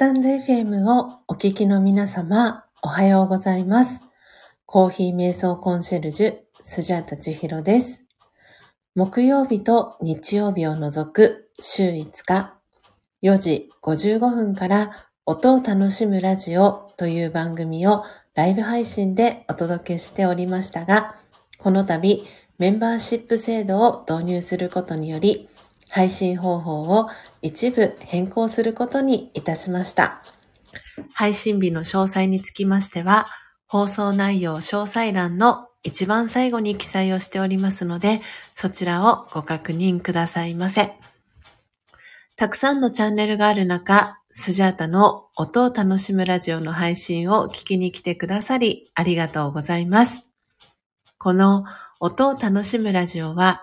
タンド FM をお聞きの皆様、おはようございます。コーヒー瞑想コンシェルジュ、スジャータチヒロです。木曜日と日曜日を除く週5日、4時55分から音を楽しむラジオという番組をライブ配信でお届けしておりましたが、この度メンバーシップ制度を導入することにより、配信方法を一部変更することにいたしました。配信日の詳細につきましては、放送内容詳細欄の一番最後に記載をしておりますので、そちらをご確認くださいませ。たくさんのチャンネルがある中、スジャータの音を楽しむラジオの配信を聞きに来てくださりありがとうございます。この音を楽しむラジオは、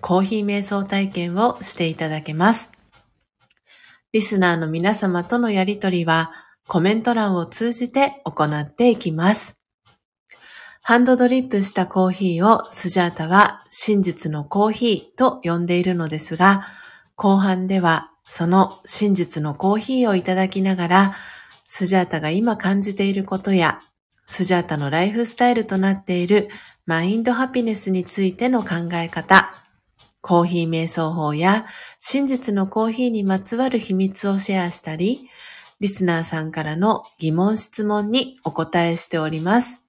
コーヒー瞑想体験をしていただけます。リスナーの皆様とのやりとりはコメント欄を通じて行っていきます。ハンドドリップしたコーヒーをスジャータは真実のコーヒーと呼んでいるのですが、後半ではその真実のコーヒーをいただきながら、スジャータが今感じていることや、スジャータのライフスタイルとなっているマインドハピネスについての考え方、コーヒー瞑想法や真実のコーヒーにまつわる秘密をシェアしたり、リスナーさんからの疑問質問にお答えしております。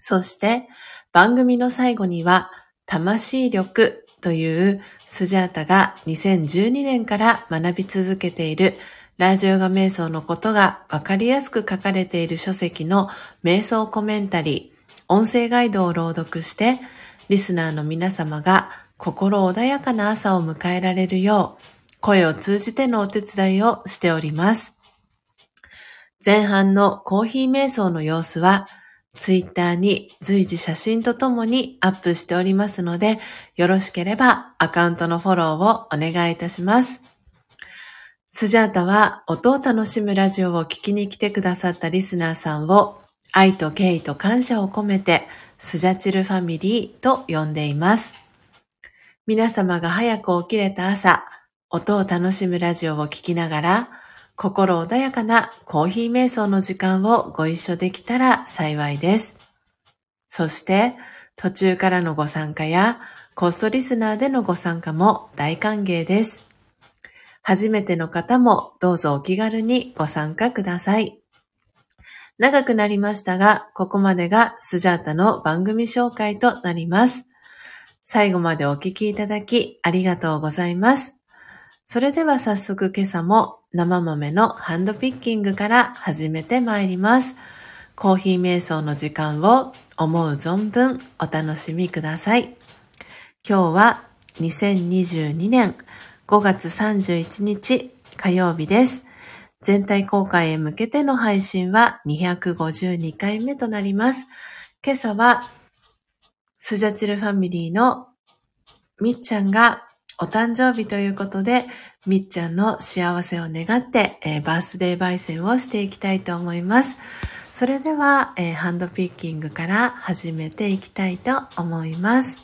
そして番組の最後には魂力というスジャータが2012年から学び続けているラジオガ瞑想のことがわかりやすく書かれている書籍の瞑想コメンタリー、音声ガイドを朗読して、リスナーの皆様が心穏やかな朝を迎えられるよう、声を通じてのお手伝いをしております。前半のコーヒー瞑想の様子は、ツイッターに随時写真とともにアップしておりますので、よろしければアカウントのフォローをお願いいたします。スジャータは音を楽しむラジオを聞きに来てくださったリスナーさんを愛と敬意と感謝を込めてスジャチルファミリーと呼んでいます。皆様が早く起きれた朝、音を楽しむラジオを聴きながら、心穏やかなコーヒー瞑想の時間をご一緒できたら幸いです。そして、途中からのご参加や、コストリスナーでのご参加も大歓迎です。初めての方もどうぞお気軽にご参加ください。長くなりましたが、ここまでがスジャータの番組紹介となります。最後までお聞きいただきありがとうございます。それでは早速今朝も生豆のハンドピッキングから始めてまいります。コーヒー瞑想の時間を思う存分お楽しみください。今日は2022年5月31日火曜日です。全体公開へ向けての配信は252回目となります。今朝はスジャチルファミリーのみっちゃんがお誕生日ということで、みっちゃんの幸せを願って、えー、バースデー焙煎をしていきたいと思います。それでは、えー、ハンドピッキングから始めていきたいと思います。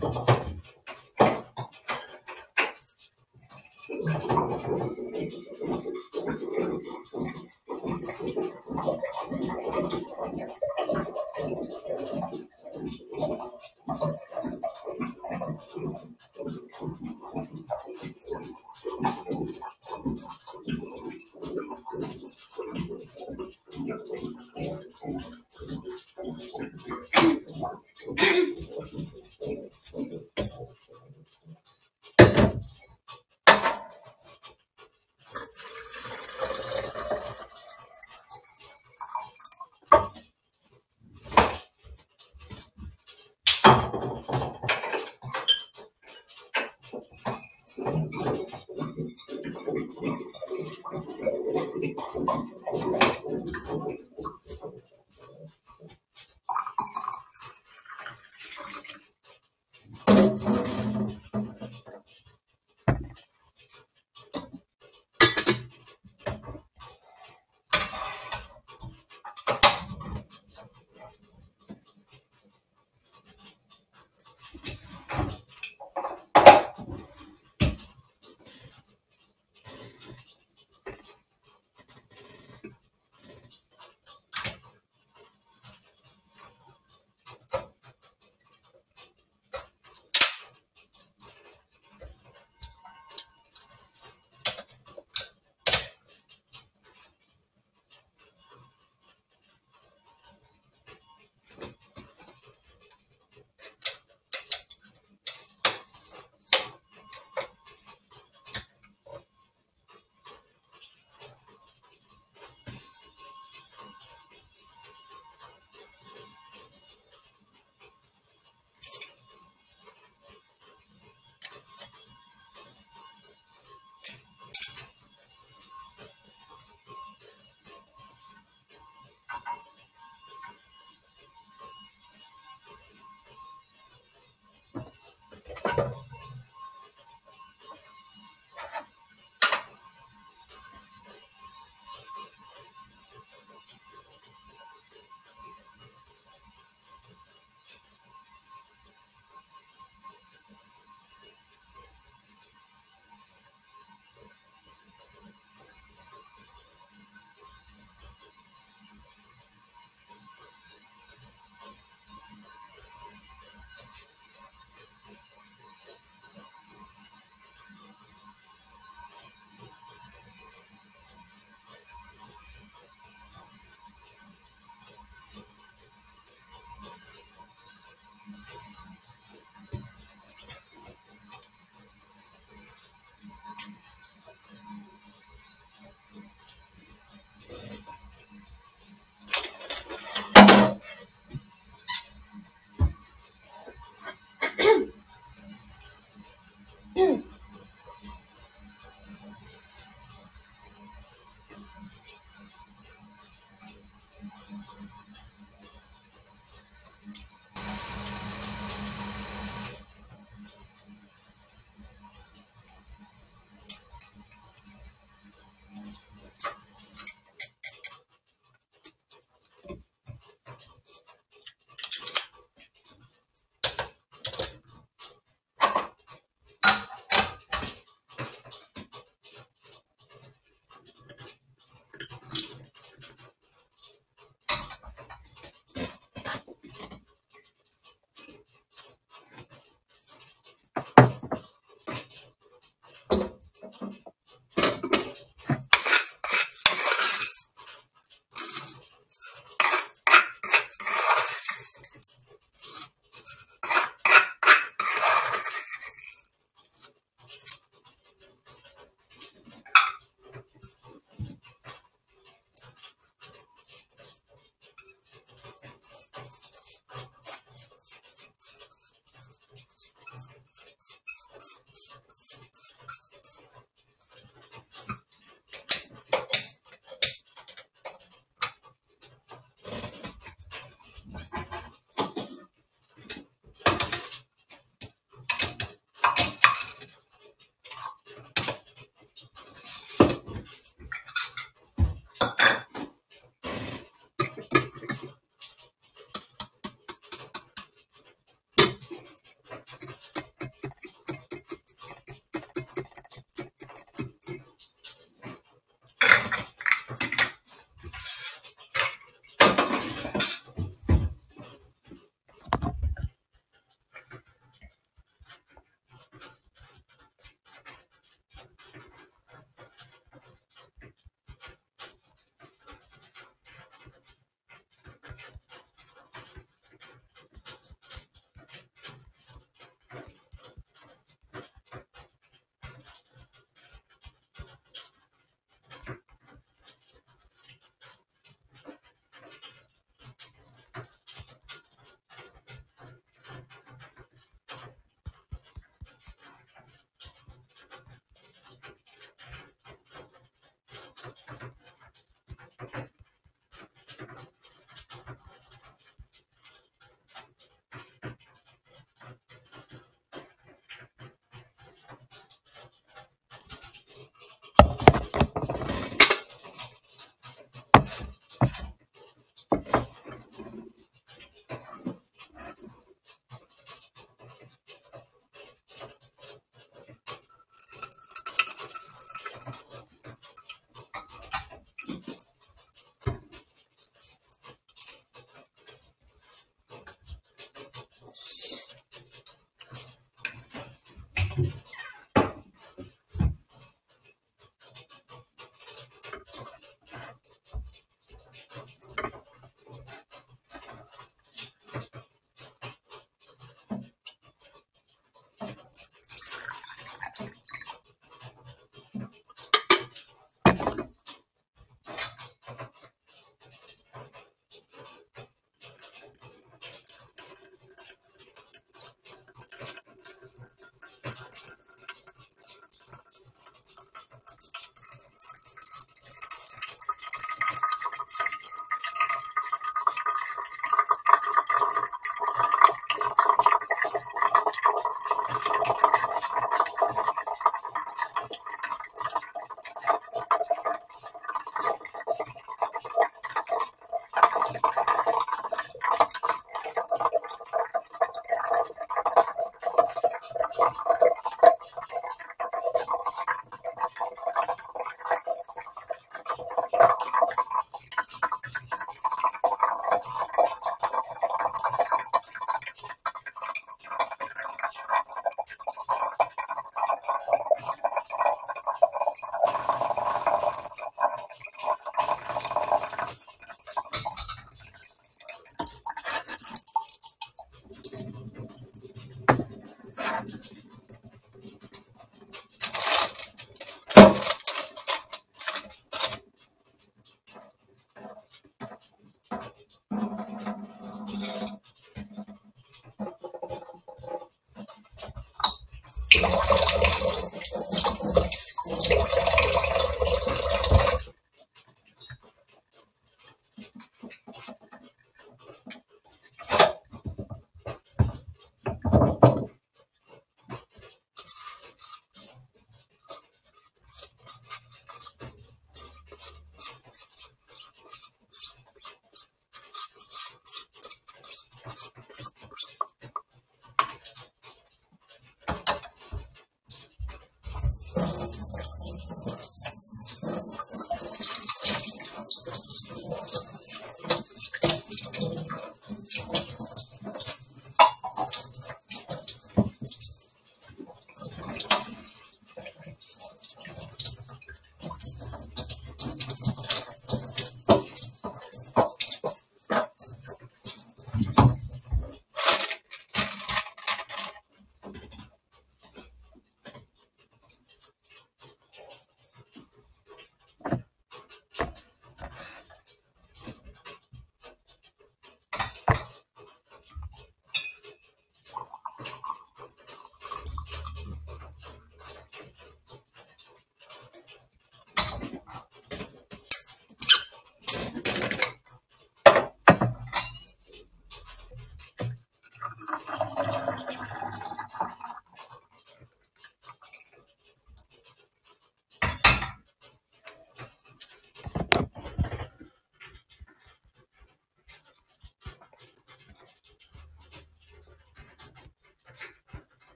ちょっと待って待って待って待って待って。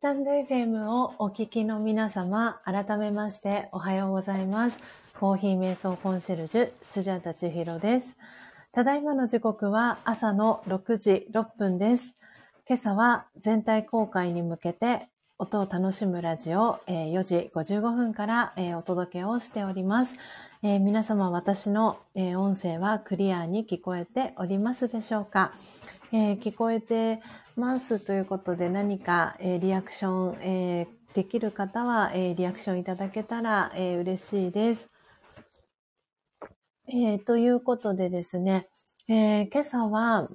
スタンド FM をお聞きの皆様、改めましておはようございます。コーヒー瞑想コンシェルジュ、スジャータチヒロです。ただいまの時刻は朝の6時6分です。今朝は全体公開に向けて音を楽しむラジオ4時55分からお届けをしております。皆様私の音声はクリアに聞こえておりますでしょうか聞こえてますということで何か、えー、リアクション、えー、できる方は、え、リアクションいただけたら、え、嬉しいです。え、ということでですね、え、今朝は、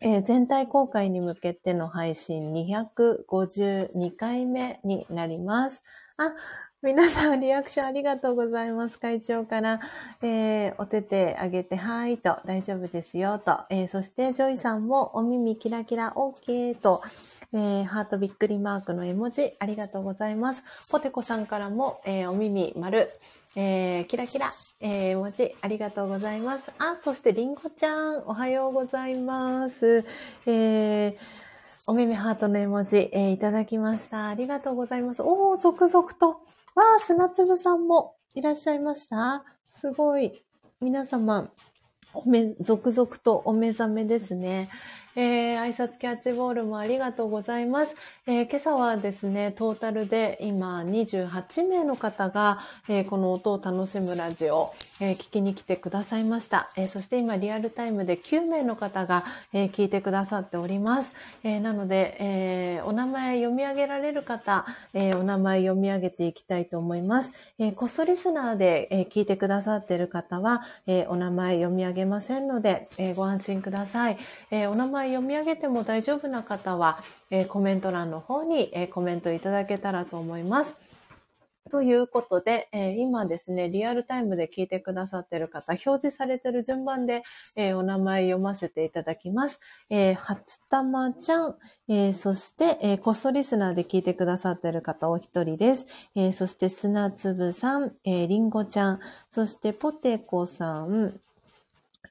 え、全体公開に向けての配信252回目になります。あ、皆さんリアクションありがとうございます。会長から、えー、お手手あげて、はいと、大丈夫ですよと、えー、そしてジョイさんもお耳キラキラ OK と、えー、ハートびっくりマークの絵文字ありがとうございます。ポテコさんからも、えー、お耳丸、えー、キラキラ、えー、文字ありがとうございます。あ、そしてリンゴちゃん、おはようございます。えーお耳ハートの絵文字、えー、いただきました。ありがとうございます。おー、続々と。わあ、砂粒さんもいらっしゃいましたすごい。皆様、おめ、続々とお目覚めですね。えー、挨拶キャッチボールもありがとうございます。えー、今朝はですね、トータルで今28名の方が、えー、この音を楽しむラジオ、え聞きに来てくださいました。えそして今リアルタイムで9名の方が、え聞いてくださっております。えなので、えお名前読み上げられる方、えお名前読み上げていきたいと思います。えこっそリスナーで、え聞いてくださっている方は、えお名前読み上げませんので、えご安心ください。えお名前読み上げても大丈夫な方は、えコメント欄の方に、えコメントいただけたらと思います。ということで、えー、今ですね、リアルタイムで聞いてくださっている方、表示されている順番で、えー、お名前読ませていただきます。えー、初玉ちゃん、えー、そして、えー、コストリスナーで聞いてくださっている方お一人です。えー、そして砂粒さん、えー、りんごちゃん、そしてポテコさん、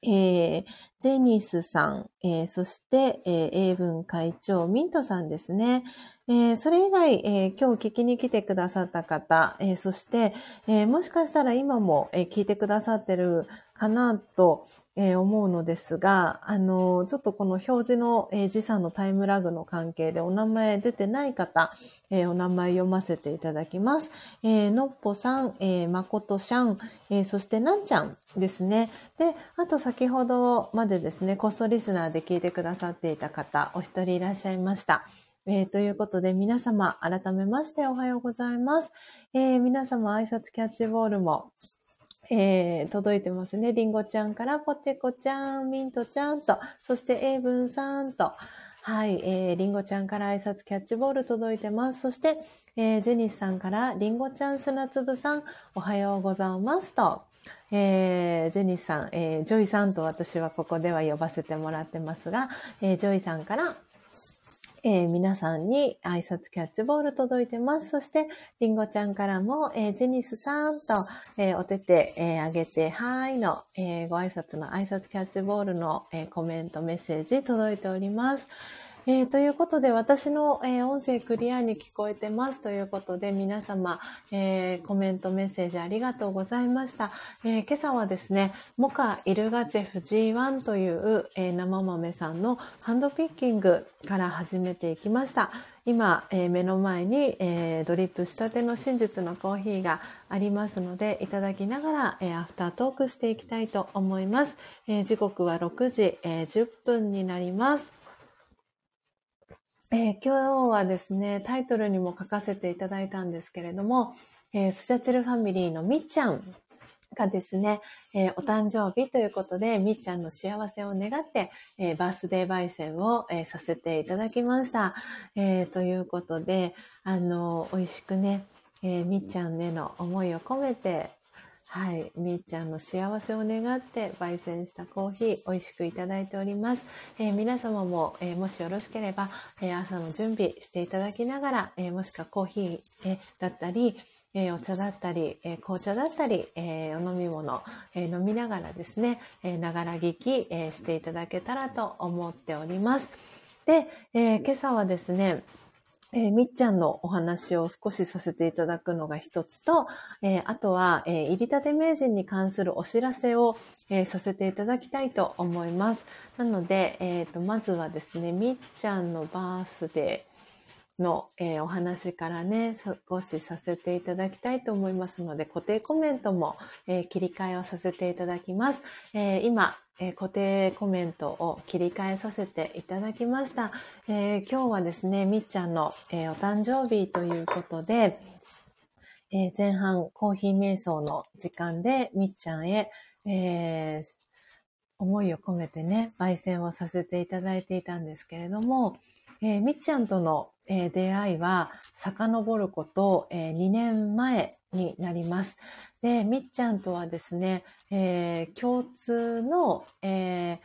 えー、ジェニスさん、えー、そして、えー、英文会長、ミントさんですね。えー、それ以外、えー、今日聞きに来てくださった方、えー、そして、えもしかしたら今も、え聞いてくださってるかなと、えー、思うのですが、あの、ちょっとこの表示の、えー、時差のタイムラグの関係でお名前出てない方、えー、お名前読ませていただきます。え、のっぽさん、え、まことしゃん、え、そしてなんちゃんですね。で、あと先ほどまでですね、コストリスナーで聞いてくださっていた方、お一人いらっしゃいました。えー、ということで皆様改めましておはようございます。え、皆様挨拶キャッチボールもえー、届いてますね。りんごちゃんからポテコちゃん、ミントちゃんと、そしてエイブンさんと、はい、えー、りんごちゃんから挨拶キャッチボール届いてます。そして、えー、ジェニスさんからりんごちゃん砂粒さん、おはようございますと、えー、ジェニスさん、えー、ジョイさんと私はここでは呼ばせてもらってますが、えー、ジョイさんから、えー、皆さんに挨拶キャッチボール届いてます。そして、りんごちゃんからも、えー、ジェニスさんと、えー、お手手、えあげて、はーいの、えご挨拶の挨拶キャッチボールの、えコメント、メッセージ届いております。えー、ということで、私の、えー、音声クリアに聞こえてますということで、皆様、えー、コメントメッセージありがとうございました。え今朝はですね、モカイルガチェフ G1 という、え生豆さんのハンドピッキングから始めていきました。今、え、目の前に、え、ドリップしたての真実のコーヒーがありますので、いただきながら、え、アフタートークしていきたいと思います。え時刻は6時、え10分になります。え今日はですね、タイトルにも書かせていただいたんですけれども、えスジャチルファミリーのみっちゃんがですね、えー、お誕生日ということで、みっちゃんの幸せを願って、え、バースデー焙煎を、え、させていただきました。えということで、あの、美味しくね、えみっちゃんへの思いを込めて、はい。みっちゃんの幸せを願って焙煎したコーヒー美味しくいただいております。えー、皆様も、えー、もしよろしければ、えー、朝の準備していただきながら、えもしくはコーヒー、えだったり、え、お茶だったり、え、紅茶だったり、え、お飲み物、え飲みながらですね、えながら聞き、えしていただけたらと思っております。で、え今朝はですね、えー、みっちゃんのお話を少しさせていただくのが一つと、えー、あとは、えー、入り立て名人に関するお知らせを、えさせていただきたいと思います。なので、えーと、まずはですね、みっちゃんのバースデー、の、え、お話からね、少しさせていただきたいと思いますので、固定コメントも、え、切り替えをさせていただきます。え、今、え固定コメントを切り替えさせていただきました。え今日はですね、みっちゃんの、えお誕生日ということで、え前半コーヒー瞑想の時間でみっちゃんへ、え思いを込めてね、焙煎をさせていただいていたんですけれども、えー、みっちゃんとの、えー、出会いは遡ること、えー、2年前になります。で、みっちゃんとはですね、えー、共通の、えー、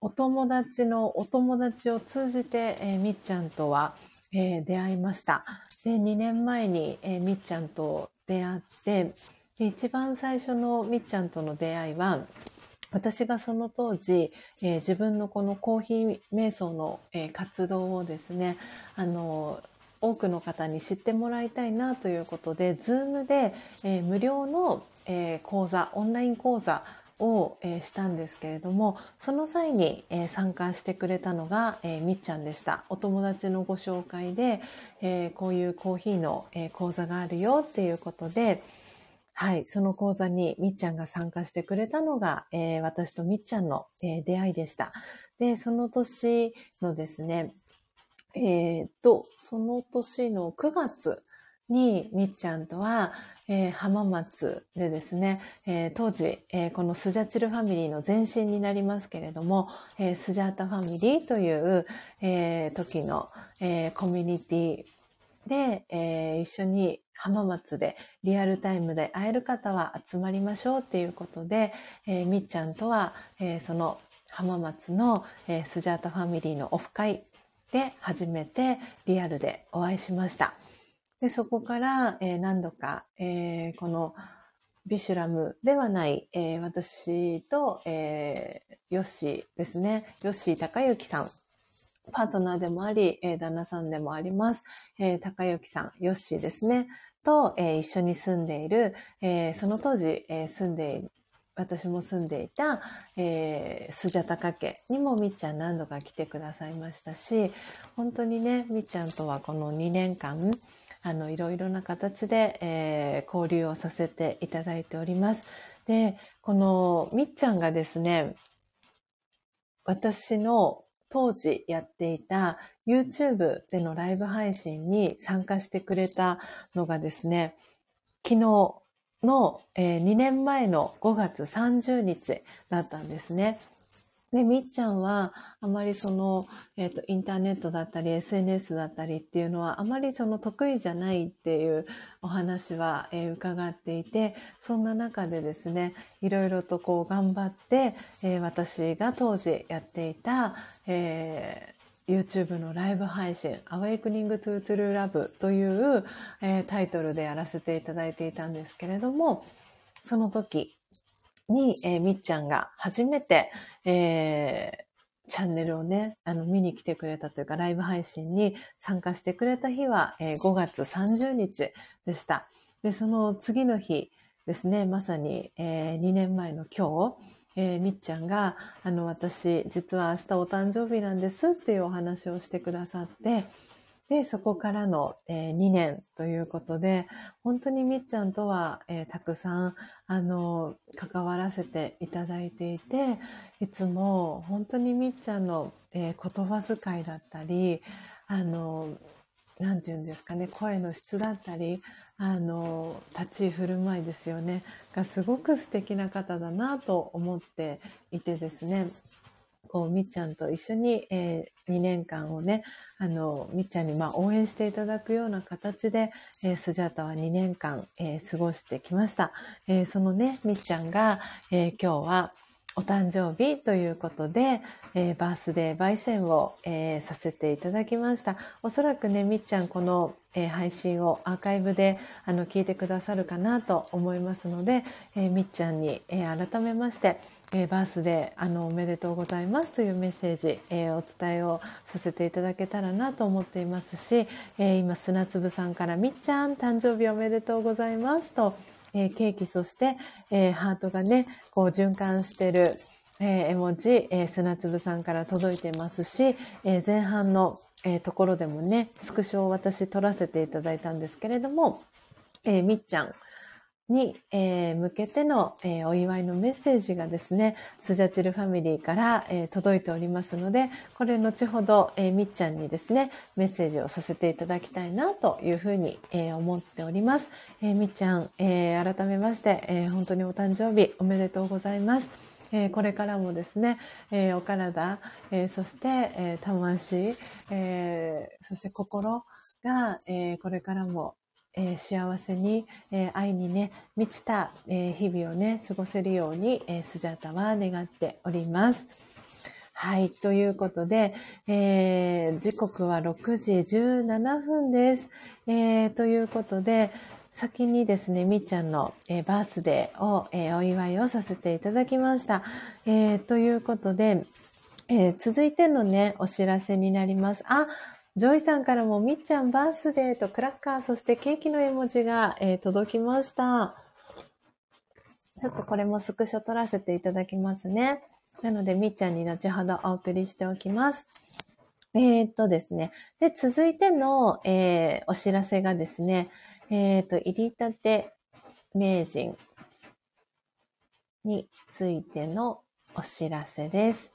お友達のお友達を通じて、えー、みっちゃんとは、えー、出会いました。で、2年前に、えー、みっちゃんと出会って、一番最初のみっちゃんとの出会いは、私がその当時、えー、自分のこのコーヒー瞑想の、えー、活動をですね、あの多くの方に知ってもらいたいなということで、ズームで、えー、無料の、え講座、オンライン講座を、えしたんですけれども、その際に、え参加してくれたのが、えみっちゃんでした。お友達のご紹介で、えこういうコーヒーの、え講座があるよっていうことで、はい、その講座にみっちゃんが参加してくれたのが、えー、私とみっちゃんの、えー、出会いでした。で、その年のですね、えー、と、その年の9月にみっちゃんとは、えー、浜松でですね、えー、当時、えー、このスジャチルファミリーの前身になりますけれども、えスジャータファミリーという、え時の、えコミュニティで、え一緒に浜松でリアルタイムで会える方は集まりましょうっていうことで、えー、みっちゃんとは、えー、その浜松の、えー、スジャータファミリーのオフ会で初めてリアルでお会いしました。で、そこから、えー、何度か、えー、このビシュラムではない、えー、私と、えー、ヨッシーですね。ヨッシー高之さんパートナーでもあり、えー、旦那さんでもあります。えー、高之さん、ヨッシーですね。と、えー、一緒に住んでいる、えー、その当時、えー、住んでいる、私も住んでいた、えー、スジャタカ家にもみっちゃん何度か来てくださいましたし、本当にね、みっちゃんとはこの2年間、あの、いろいろな形で、えー、交流をさせていただいております。で、このみっちゃんがですね、私の当時やっていた YouTube でのライブ配信に参加してくれたのがですね、昨日の、えー、2年前の5月30日だったんですね。で、みっちゃんは、あまりその、えっ、ー、と、インターネットだったり、SNS だったりっていうのは、あまりその得意じゃないっていうお話は、えー、伺っていて、そんな中でですね、いろいろとこう頑張って、えー、私が当時やっていた、えー、YouTube のライブ配信、Awakening to True Love という、えー、タイトルでやらせていただいていたんですけれども、その時に、えー、みっちゃんが初めて、えー、チャンネルをね、あの、見に来てくれたというか、ライブ配信に参加してくれた日は、えー、5月30日でした。で、その次の日ですね、まさに、えー、2年前の今日、えー、みっちゃんが、あの、私、実は明日お誕生日なんですっていうお話をしてくださって、で、そこからの、えー、2年ということで、本当にみっちゃんとは、えー、たくさん、あの、関わらせていただいていて、いつも本当にみっちゃんの、えー、言葉遣いだったり、あの、なんて言うんですかね、声の質だったり、あの、立ち居振る舞いですよね、がすごく素敵な方だなと思っていてですね、こう、みっちゃんと一緒に、えー、2年間をね、あの、みっちゃんにまあ応援していただくような形で、えー、スジャータは2年間、えー、過ごしてきました。え、そのね、みっちゃんが、え、今日は、お誕生日ということで、え、バースデー焙煎を、え、させていただきました。おそらくね、みっちゃんこの、えー、配信をアーカイブであの聞いてくださるかなと思いますので、えみっちゃんに、え改めまして、えバースデーあのおめでとうございますというメッセージ、えお伝えをさせていただけたらなと思っていますし、え今砂粒さんからみっちゃん誕生日おめでとうございますとえ、ケーキ、そして、え、ハートがね、こう循環してる、え、絵文字、え砂粒さんから届いてますし、え前半の、えところでもね、スクショを私撮らせていただいたんですけれども、えみっちゃん、に、えー、向けての、え、お祝いのメッセージがですね、スジャチルファミリーから、え、届いておりますので、これ後ほど、えみっちゃんにですね、メッセージをさせていただきたいなというふうに、え思っております。えみっちゃん、え改めまして、え本当にお誕生日おめでとうございます。えこれからもですね、えお体、えそして、え魂、えそして心が、えこれからもえ、幸せに、え、愛にね、満ちた、え、日々をね、過ごせるように、えスジャータは願っております。はい。ということで、え時刻は6時17分です。えということで、先にですね、みっちゃんの、えバースデーを、えお祝いをさせていただきました。えということで、え続いてのね、お知らせになります。あ、ジョイさんからもみっちゃんバースデーとクラッカー、そしてケーキの絵文字が、え、届きました。ちょっとこれもスクショ撮らせていただきますね。なので、みっちゃんに後ほどお送りしておきます。えー、っとですね。で、続いての、えー、お知らせがですね、えー、っと、入りたて名人についてのお知らせです。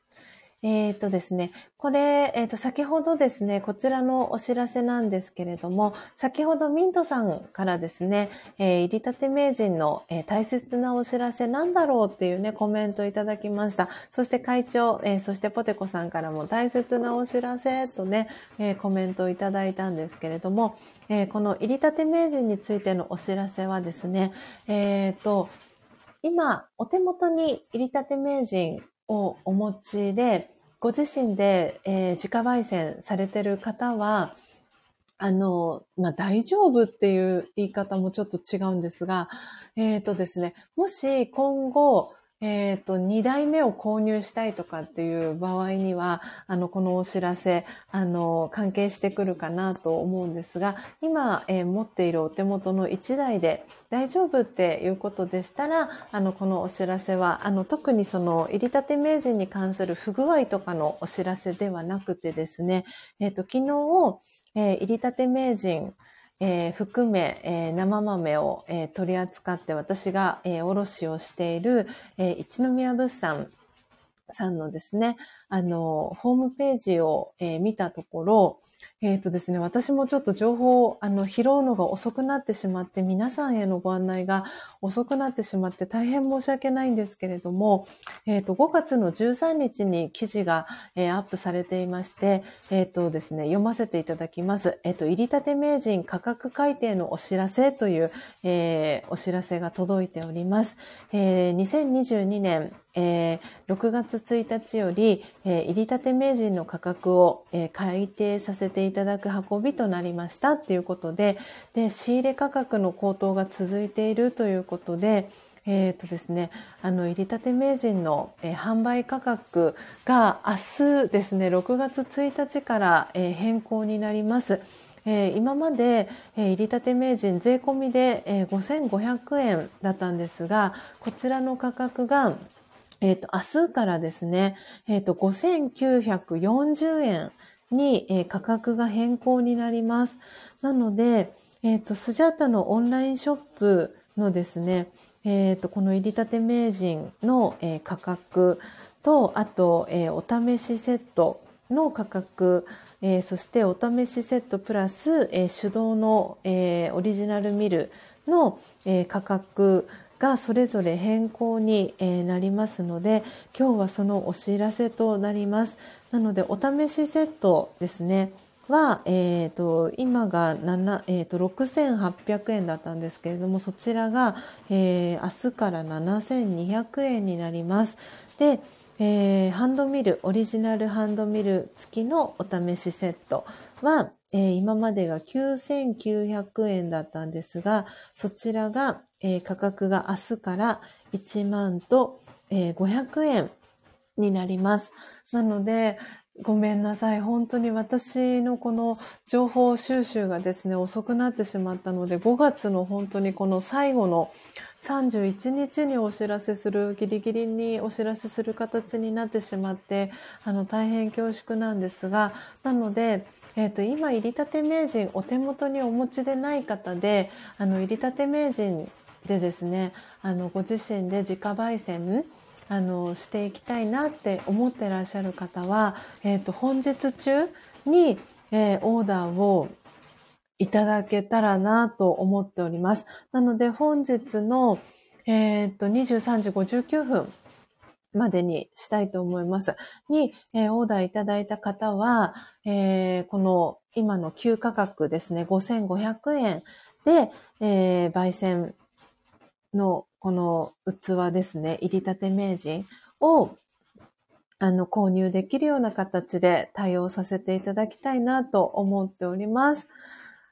えっ、とですね、これ、えっ、と、先ほどですね、こちらのお知らせなんですけれども、先ほどミントさんからですね、えー、入りたて名人の、えー、大切なお知らせなんだろうっていうね、コメントいただきました。そして会長、えー、そしてポテコさんからも大切なお知らせとね、えー、コメントをいただいたんですけれども、えー、この入りたて名人についてのお知らせはですね、えっ、と、今、お手元に入りたて名人をお持ちで、ご自身で、えー、自家焙煎されてる方は、あの、まあ、大丈夫っていう言い方もちょっと違うんですが、えっ、ー、とですね、もし今後、えっ、ー、と、2台目を購入したいとかっていう場合には、あの、このお知らせ、あの、関係してくるかなと思うんですが、今、えー、持っているお手元の1台で大丈夫っていうことでしたら、あの、このお知らせは、あの、特にその、入りたて名人に関する不具合とかのお知らせではなくてですね、えっ、ー、と、昨日、えー、入りたて名人、えー、含め、えー、生豆を、えー、取り扱って私が、えー、卸をしている、えー、一宮物産さんのですね、あの、ホームページを、えー、見たところ、えっ、ー、とですね、私もちょっと情報をあの拾うのが遅くなってしまって、皆さんへのご案内が遅くなってしまって大変申し訳ないんですけれども、えっ、ー、と、5月の13日に記事が、えー、アップされていまして、えっ、とですね、読ませていただきます。えっ、と、入りたて名人価格改定のお知らせという、えお知らせが届いております。え2022年、えー、6月1日より、えー、入り立て名人の価格を、えー、改定させていただく運びとなりましたっていうことで、で、仕入れ価格の高騰が続いているということで、えっ、ー、とですね、あの、入り立て名人の、えー、販売価格が明日ですね、6月1日から、えー、変更になります。えー、今まで、えー、入り立て名人税込みで、えー、5500円だったんですが、こちらの価格が、えっ、ー、と、明日からですね、えっ、ー、と、5940円に、えー、価格が変更になります。なので、えっ、と、スジャータのオンラインショップのですね、えっ、ー、と、この入りたて名人の、え、価格と、あと、え、お試しセットの価格、え、そしてお試しセットプラス、え、手動の、え、オリジナルミルの、え、価格がそれぞれ変更に、え、なりますので今日はそのお知らせとなりますなのでお試しセットですねは、えーと、今が7、えーと、6800円だったんですけれどもそちらが、えー、明日から7200円になります。で、えー、ハンドミルオリジナルハンドミル付きのお試しセットは、えー、今までが9900円だったんですがそちらが、えー、価格が明日から1万と、えー、500円になります。なので、ごめんなさい。本当に私のこの情報収集がですね、遅くなってしまったので、5月の本当にこの最後の31日にお知らせする、ギリギリにお知らせする形になってしまって、あの、大変恐縮なんですが、なので、えっ、ー、と、今、入りたて名人お手元にお持ちでない方で、あの、入りたて名人でですね、あの、ご自身で自家焙煎、あのしていきたいなって思ってらっしゃる方は、えーと、本日中に、えー、オーダーをいただけたらなと思っております。なので本日の、えーと、23時59分までにしたいと思います。に、えー、オーダーいただいた方は、えー、この今の旧価格ですね、5500円で、えー、焙煎のこの器ですね、入りたて名人をあの購入できるような形で対応させていただきたいなと思っております。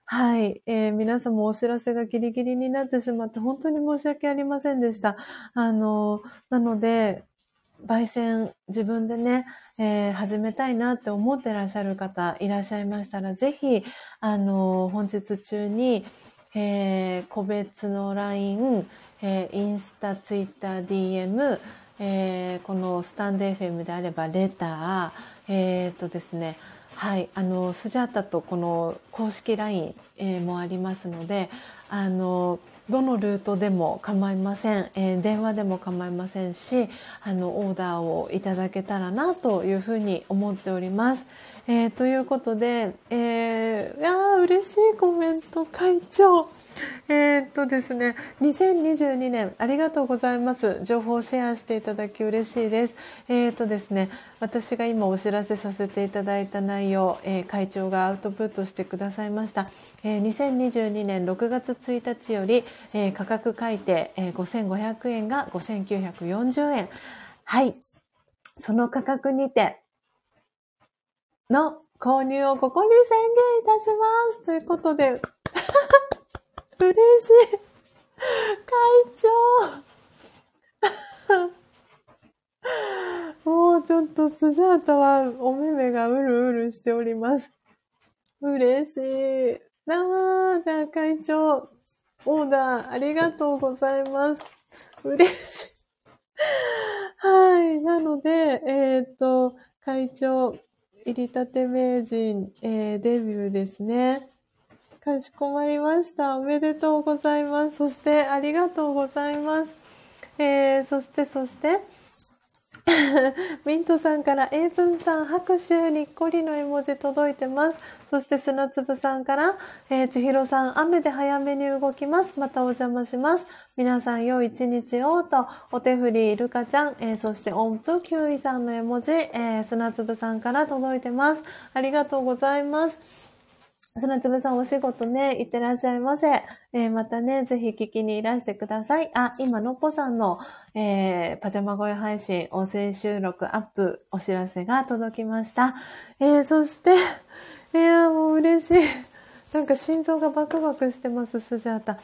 はい、えー、皆さんもお知らせがギリギリになってしまって本当に申し訳ありませんでした。あの、なので、焙煎自分でね、えー、始めたいなって思ってらっしゃる方いらっしゃいましたら、ぜひ、あの、本日中に、えー、個別の LINE、えー、インスタ、ツイッター、DM、えー、このスタンド FM であればレター、えー、とですね、はい、あのスジャータとこの公式 LINE、えー、もありますので、あのどのルートでも構いません、えー、電話でも構いませんしあのオーダーをいただけたらなというふうに思っております。えー、ということで、えー、いや嬉しいコメント会長えー、っとですね、2022年ありがとうございます。情報をシェアしていただき嬉しいです。えー、っとですね、私が今お知らせさせていただいた内容、えー、会長がアウトプットしてくださいました。え、2022年6月1日より、え、価格改定、え、5500円が5940円。はい。その価格にての購入をここに宣言いたします。ということで、嬉しい。会長。もうちょっとスジャータはお目目がうるうるしております。嬉しい。なあ、じゃあ会長、オーダーありがとうございます。嬉しい。はい。なので、えっ、と、会長、入りたて名人、えー、デビューですね。かしこまりました。おめでとうございます。そしてありがとうございます。えー、そしてそして、ミントさんからエイブンさん拍手にっこりの絵文字届いてます。そして砂粒さんから、えー、千尋さん雨で早めに動きます。またお邪魔します。皆さん良い一日をと、お手振りルカちゃん、えー、そして音符キウイさんの絵文字、えー、砂粒さんから届いてます。ありがとうございます。砂粒さんお仕事ね、行ってらっしゃいませ。えー、またね、ぜひ聞きにいらしてください。あ、今、のっぽさんの、えー、パジャマ声配信、音声収録アップ、お知らせが届きました。えー、そして、いや、もう嬉しい。なんか心臓がバクバクしてます、スジャータ。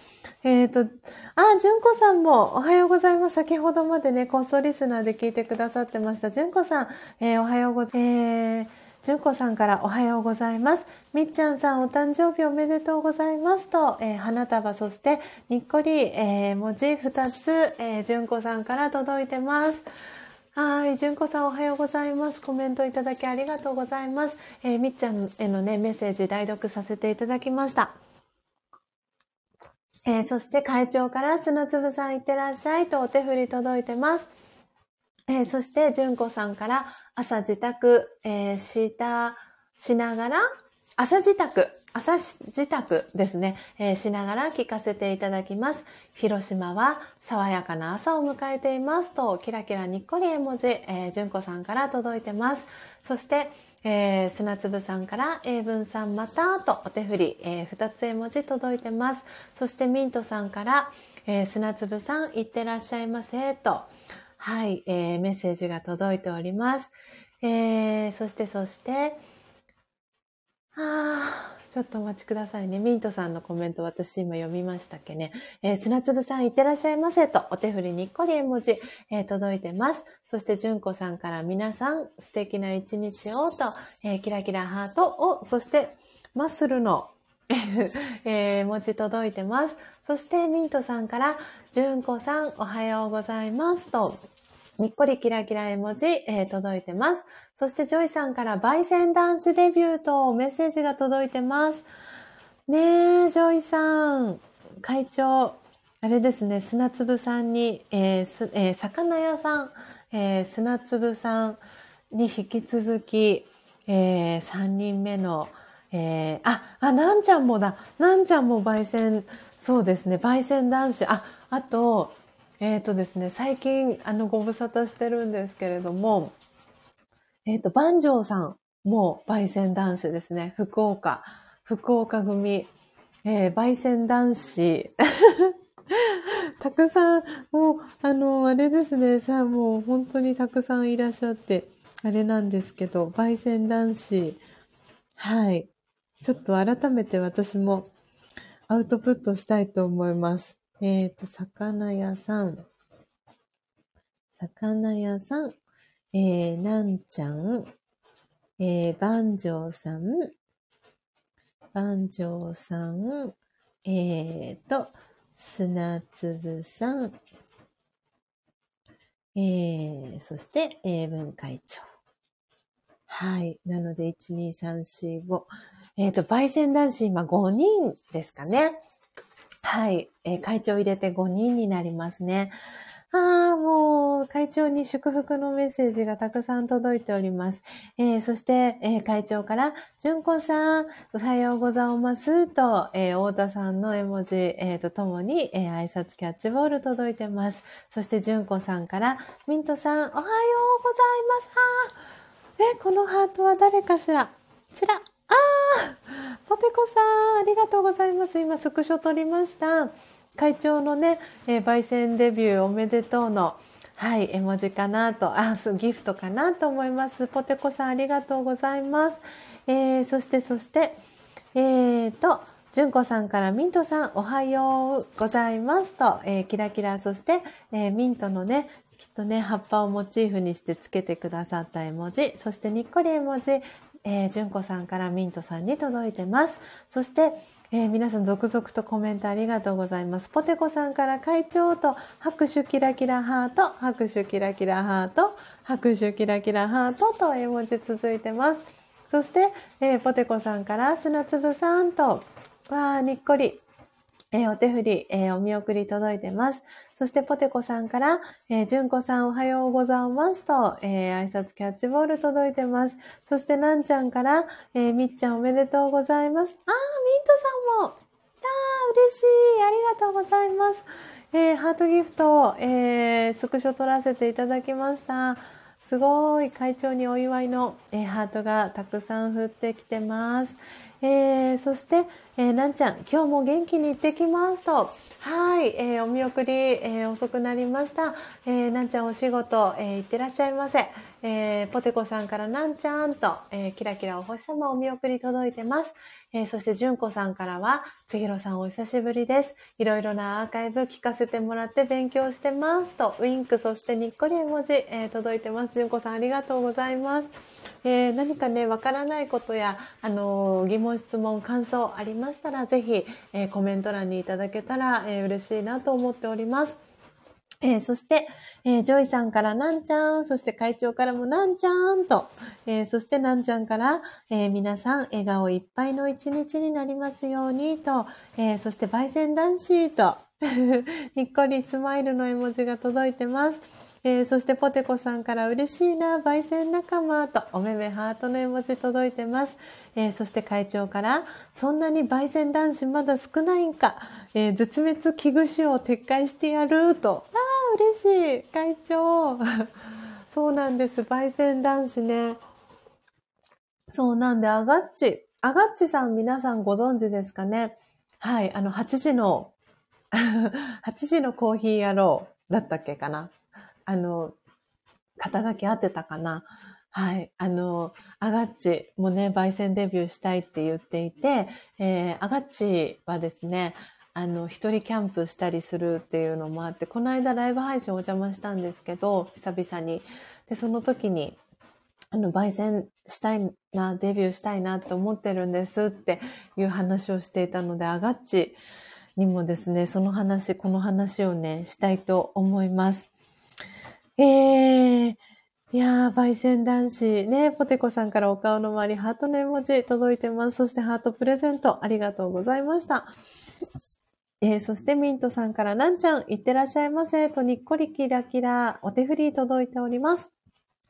えっ、ー、と、あ、純子さんもおはようございます。先ほどまでね、コーストリスナーで聞いてくださってました。純子さん、えー、おはようございます。えー純子さんからおはようございます。みっちゃんさんお誕生日おめでとうございますと、えー、花束そしてにっこり、えー、文字2つ、えー、純子さんから届いてます。はい。純子さんおはようございます。コメントいただきありがとうございます。えー、みっちゃんへのね、メッセージ代読させていただきました。えー、そして会長から砂粒さんいってらっしゃいとお手振り届いてます。えー、そして、純子さんから朝自宅、えー、した、しながら、朝自宅、朝自宅ですね、えー、しながら聞かせていただきます。広島は爽やかな朝を迎えていますと、キラキラにっこり絵文字、えー、純子さんから届いてます。そして、えー、砂粒さんから英文さんまたとお手振り、えー、2つ絵文字届いてます。そしてミントさんから、えー、砂粒さんいってらっしゃいませと、はい、えー、メッセージが届いております。えー、そしてそして、あちょっとお待ちくださいね。ミントさんのコメント私今読みましたっけね。えー、砂粒さんいってらっしゃいませとお手振りにっこり絵文字、えー、届いてます。そして純子さんから皆さん素敵な一日をと、えー、キラキラハートを、そしてマッスルのえー、文字届いてます。そしてミントさんから、純子さんおはようございますと、にっこりキラキラ絵文字、えー、届いてます。そしてジョイさんから焙煎男子デビューとメッセージが届いてます。ねえ、ジョイさん、会長、あれですね、砂粒さんに、えーえー、魚屋さん、えー、砂粒さんに引き続き、えー、3人目の、えー、あ、あ、なんちゃんもだ。なんちゃんも焙煎、そうですね、焙煎男子。あ、あと、えっ、ー、とですね、最近、あの、ご無沙汰してるんですけれども、えっ、ー、と、万丈さんも焙煎男子ですね。福岡、福岡組、えー、焙煎男子。たくさん、もう、あの、あれですね、さあ、もう本当にたくさんいらっしゃって、あれなんですけど、焙煎男子、はい。ちょっと改めて私もアウトプットしたいと思います。えっ、ー、と、魚屋さん。魚屋さん。えー、なんちゃん。えー、番長さん。番長さん。えーと、砂粒さん。えー、そして、英文会長。はい。なので、1、2、3、4、5。えっ、ー、と、焙煎男子今5人ですかね。はい。えー、会長入れて5人になりますね。ああ、もう、会長に祝福のメッセージがたくさん届いております。えー、そして、えー、会長から、純子さん、おはようございますと、えー、太田さんの絵文字、えー、とともに、えー、挨拶キャッチボール届いてます。そして、純子さんから、ミントさん、おはようございます。あえ、このハートは誰かしら？ちら、ああポテコさん、ありがとうございます。今、スクショ撮りました。会長のね、えー、焙煎デビューおめでとうの、はい、絵文字かなと、あ、ギフトかなと思います。ポテコさん、ありがとうございます。えー、そして、そして、えーと、純子さんからミントさん、おはようございますと、えー、キラキラ、そして、えー、ミントのね、きっとね、葉っぱをモチーフにしてつけてくださった絵文字、そしてにっこり絵文字、えー、純子さんからミントさんに届いてます。そして、えー、皆さん続々とコメントありがとうございます。ポテコさんから会長と拍手キラキラハート、拍手キラキラハート、拍手キラキラハートと絵文字続いてます。そして、えー、ポテコさんから砂粒さんと、わー、にっこり、えー、お手振り、えー、お見送り届いてます。そしてポテコさんから、えー、純子さんおはようございますと、えー、挨拶キャッチボール届いてます。そしてなんちゃんから、えー、みっちゃんおめでとうございます。あー、ミントさんも、あー、嬉しい。ありがとうございます。えー、ハートギフトを、えー、スクショ撮らせていただきました。すごい会長にお祝いの、えー、ハートがたくさん降ってきてます。えー、そして、えー、なんちゃん、今日も元気に行ってきますと。はい、えー、お見送り、えー、遅くなりました。えー、なんちゃんお仕事、えー、行ってらっしゃいませ。えー、ポテコさんからなんちゃんと、えー、キラキラお星様お見送り届いてます。えー、そして、じゅんこさんからは、つひろさんお久しぶりです。いろいろなアーカイブ聞かせてもらって勉強してますと、ウィンク、そしてにっこり絵文字、えー、届いてます。じゅんこさんありがとうございます。えー、何かね、わからないことや、あの、疑問、質問、感想ありましたら、ぜひ、え、コメント欄にいただけたら、え嬉しいなと思っております。えー、そして、えー、ジョイさんからなんちゃん、そして会長からもなんちゃんと、えー、そしてなんちゃんから、え皆さん笑顔いっぱいの一日になりますようにと、えそして焙煎男子と、にっこりスマイルの絵文字が届いてます。え、そしてポテコさんから嬉しいな、焙煎仲間とおめめハートの絵文字届いてます。え、そして会長から、そんなに焙煎男子まだ少ないんか、え、絶滅危惧種を撤回してやると。あ、嬉しい、会長。そうなんです、焙煎男子ね。そうなんで、アガッチ。アガッチさん皆さんご存知ですかね？はい、あの、8時の 8時のコーヒー野郎だったっけかな？あの、肩書き合ってたかな？はい。あの、アガッチもね、焙煎デビューしたいって言っていて、えー、アガッチはですね、あの、一人キャンプしたりするっていうのもあって、この間ライブ配信お邪魔したんですけど、久々に。で、その時に、あの、焙煎したいな、デビューしたいなって思ってるんですっていう話をしていたので、アガッチにもですね、その話、この話をね、したいと思います。えー、いやー、焙煎男子。ね、ポテコさんからお顔の周り、ハートの絵文字届いてます。そしてハートプレゼント、ありがとうございました。えー、そしてミントさんから、なんちゃん、いってらっしゃいませ、とにっこりキラキラ、お手振り届いております。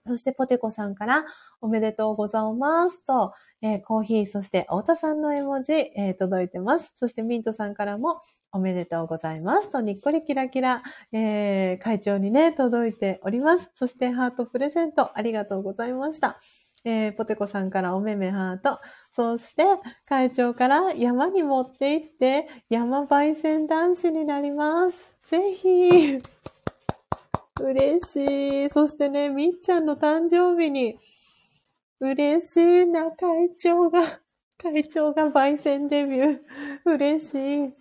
そしてポテコさんから、おめでとうございますと、えー、コーヒー、そして太田さんの絵文字、えー、届いてます。そしてミントさんからも、おめでとうございますと、にっこりキラキラ、えー、会長にね、届いております。そしてハートプレゼント、ありがとうございました。えー、ポテコさんからおめめハート。そして、会長から山に持って行って、山焙煎男子になります。ぜひ。嬉しい。そしてね、みっちゃんの誕生日に、嬉しいな、会長が、会長が焙煎デビュー。嬉しい。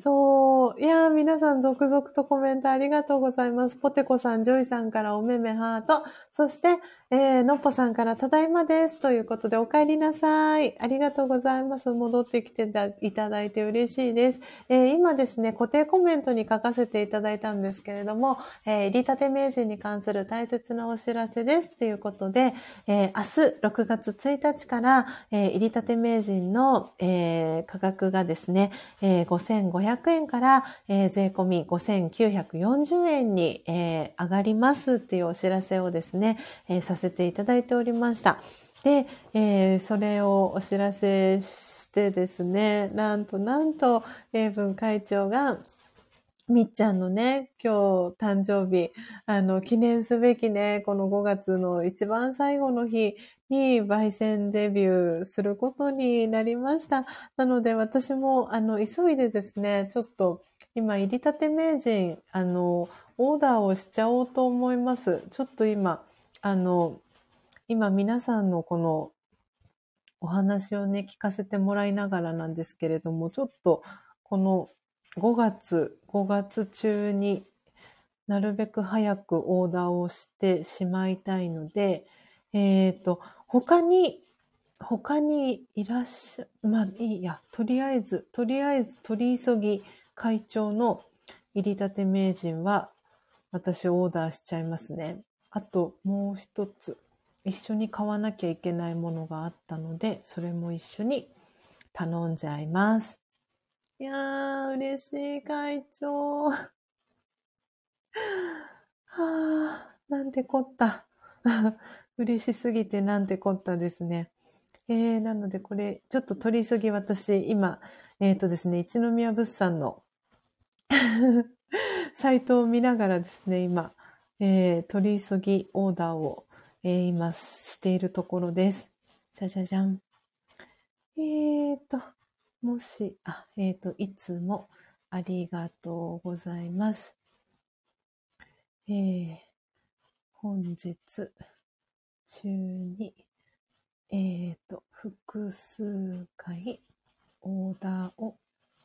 そう。いやー、皆さん続々とコメントありがとうございます。ポテコさん、ジョイさんからおめめハート。そして、えー、のっぽさんからただいまです。ということで、お帰りなさい。ありがとうございます。戻ってきていただいて嬉しいです。えー、今ですね、固定コメントに書かせていただいたんですけれども、えー、入り立て名人に関する大切なお知らせです。ということで、えー、明日6月1日から、えー、入り立て名人の、えー、価格がですね、えー、5500円から、えー、税込み5940円に、えー、上がりますっていうお知らせをですね、えー、させせていただいておりました。で、えー、それをお知らせしてですね、なんとなんと、英文会長が、みっちゃんのね、今日誕生日、あの、記念すべきね、この5月の一番最後の日に焙煎デビューすることになりました。なので私も、あの、急いでですね、ちょっと今、入りたて名人、あの、オーダーをしちゃおうと思います。ちょっと今、あの、今皆さんのこのお話をね、聞かせてもらいながらなんですけれども、ちょっとこの5月、5月中になるべく早くオーダーをしてしまいたいので、えっ、ー、と、他に、他にいらっしゃ、まあいいや、とりあえず、とりあえず取り急ぎ会長の入り立て名人は私オーダーしちゃいますね。あともう一つ一緒に買わなきゃいけないものがあったのでそれも一緒に頼んじゃいます。いやー、嬉しい会長。はあ、なんてこった。嬉しすぎてなんてこったですね。えー、なのでこれ、ちょっと取り急ぎ私、今、えっ、ー、とですね、一宮物産の サイトを見ながらですね、今、えー、取り急ぎオーダーを、えー、今しているところです。じゃじゃじゃん。えーと、もし、あ、えーと、いつもありがとうございます。えー、本日中に、えーと、複数回オーダーを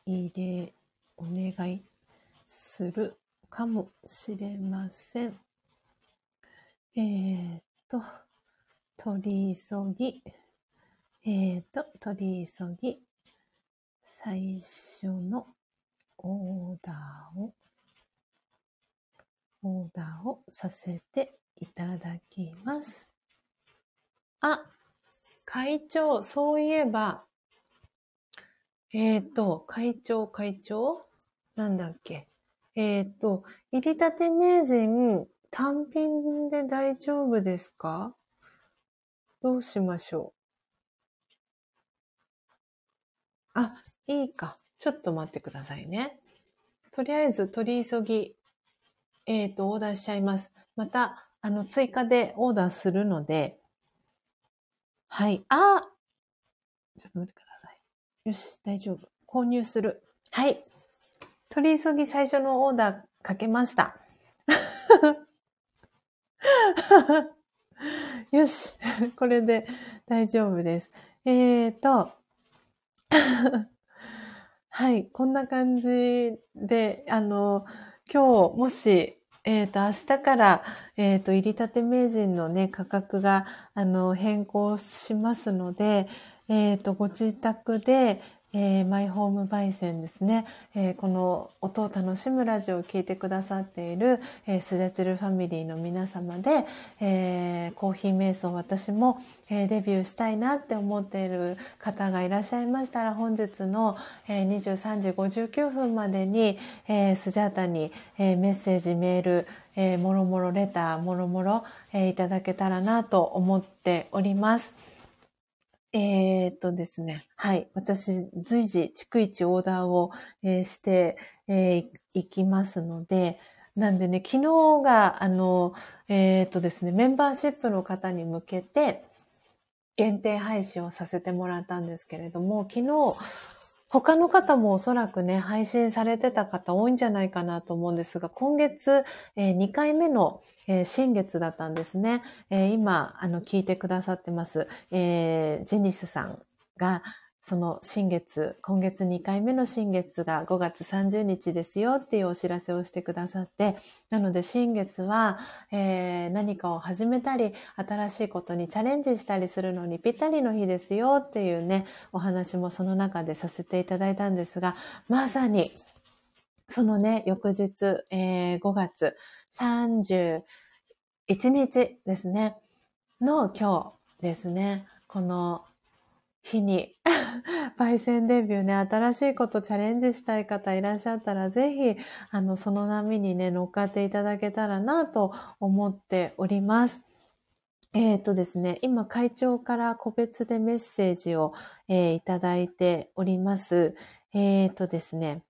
入れ、お願いするかもしれません。えーと、取り急ぎ、えーと、取り急ぎ、最初のオーダーを、オーダーをさせていただきます。あ、会長、そういえば、えっ、ー、と、会長、会長？なんだっけ？えっ、ー、と、入りたて名人、単品で大丈夫ですか？どうしましょう？あ、いいか。ちょっと待ってくださいね。とりあえず取り急ぎ、えっ、ー、と、オーダーしちゃいます。また、あの、追加でオーダーするので、はい。あちょっと待ってください。よし、大丈夫。購入する。はい。取り急ぎ最初のオーダーかけました。よし。これで大丈夫です。えーと、はい、こんな感じで、あの、今日もし、えっ、ー、と、明日から、えっ、ー、と、入りたて名人のね、価格が、あの、変更しますので、えっ、ー、と、ご自宅で、えー、マイホーム焙煎ですね、えー、この音を楽しむラジオを聴いてくださっている、えー、スジャチルファミリーの皆様で、えー、コーヒー瞑想私も、えー、デビューしたいなって思っている方がいらっしゃいましたら本日の、えー、23時59分までに、えー、スジャータに、えー、メッセージメール、えー、もろもろレターもろもろ、えー、いただけたらなと思っております。えー、っとですね。はい。私、随時、逐一オーダーを、えー、して、えー、いきますので、なんでね、昨日が、あの、えー、っとですね、メンバーシップの方に向けて、限定配信をさせてもらったんですけれども、昨日、他の方もおそらくね、配信されてた方多いんじゃないかなと思うんですが、今月、えー、2回目の、えー、新月だったんですね。えー、今、あの、聞いてくださってます、えー、ジェニスさんが、その新月、今月2回目の新月が5月30日ですよっていうお知らせをしてくださって、なので新月は、えー、何かを始めたり、新しいことにチャレンジしたりするのにぴったりの日ですよっていうね、お話もその中でさせていただいたんですが、まさに、そのね、翌日、えー、5月31日ですね、の今日ですね、この日に 焙煎デビューね、新しいことチャレンジしたい方いらっしゃったら、ぜひ、あの、その波にね、乗っかっていただけたらなと思っております。えっ、ー、とですね、今会長から個別でメッセージを、えー、いただいております。えっ、ー、とですね、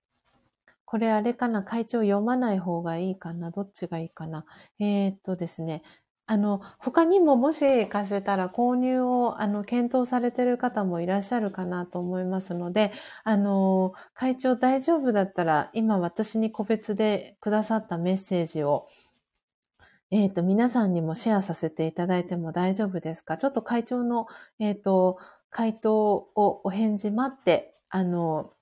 これあれかな会長読まない方がいいかなどっちがいいかなえっ、とですね、あの、他にももしかしたら購入を、あの、検討されてる方もいらっしゃるかなと思いますので、あの、会長大丈夫だったら、今私に個別でくださったメッセージを、えっ、ー、と、皆さんにもシェアさせていただいても大丈夫ですか？ちょっと会長の、えっ、ー、と、回答をお返事待って、あの、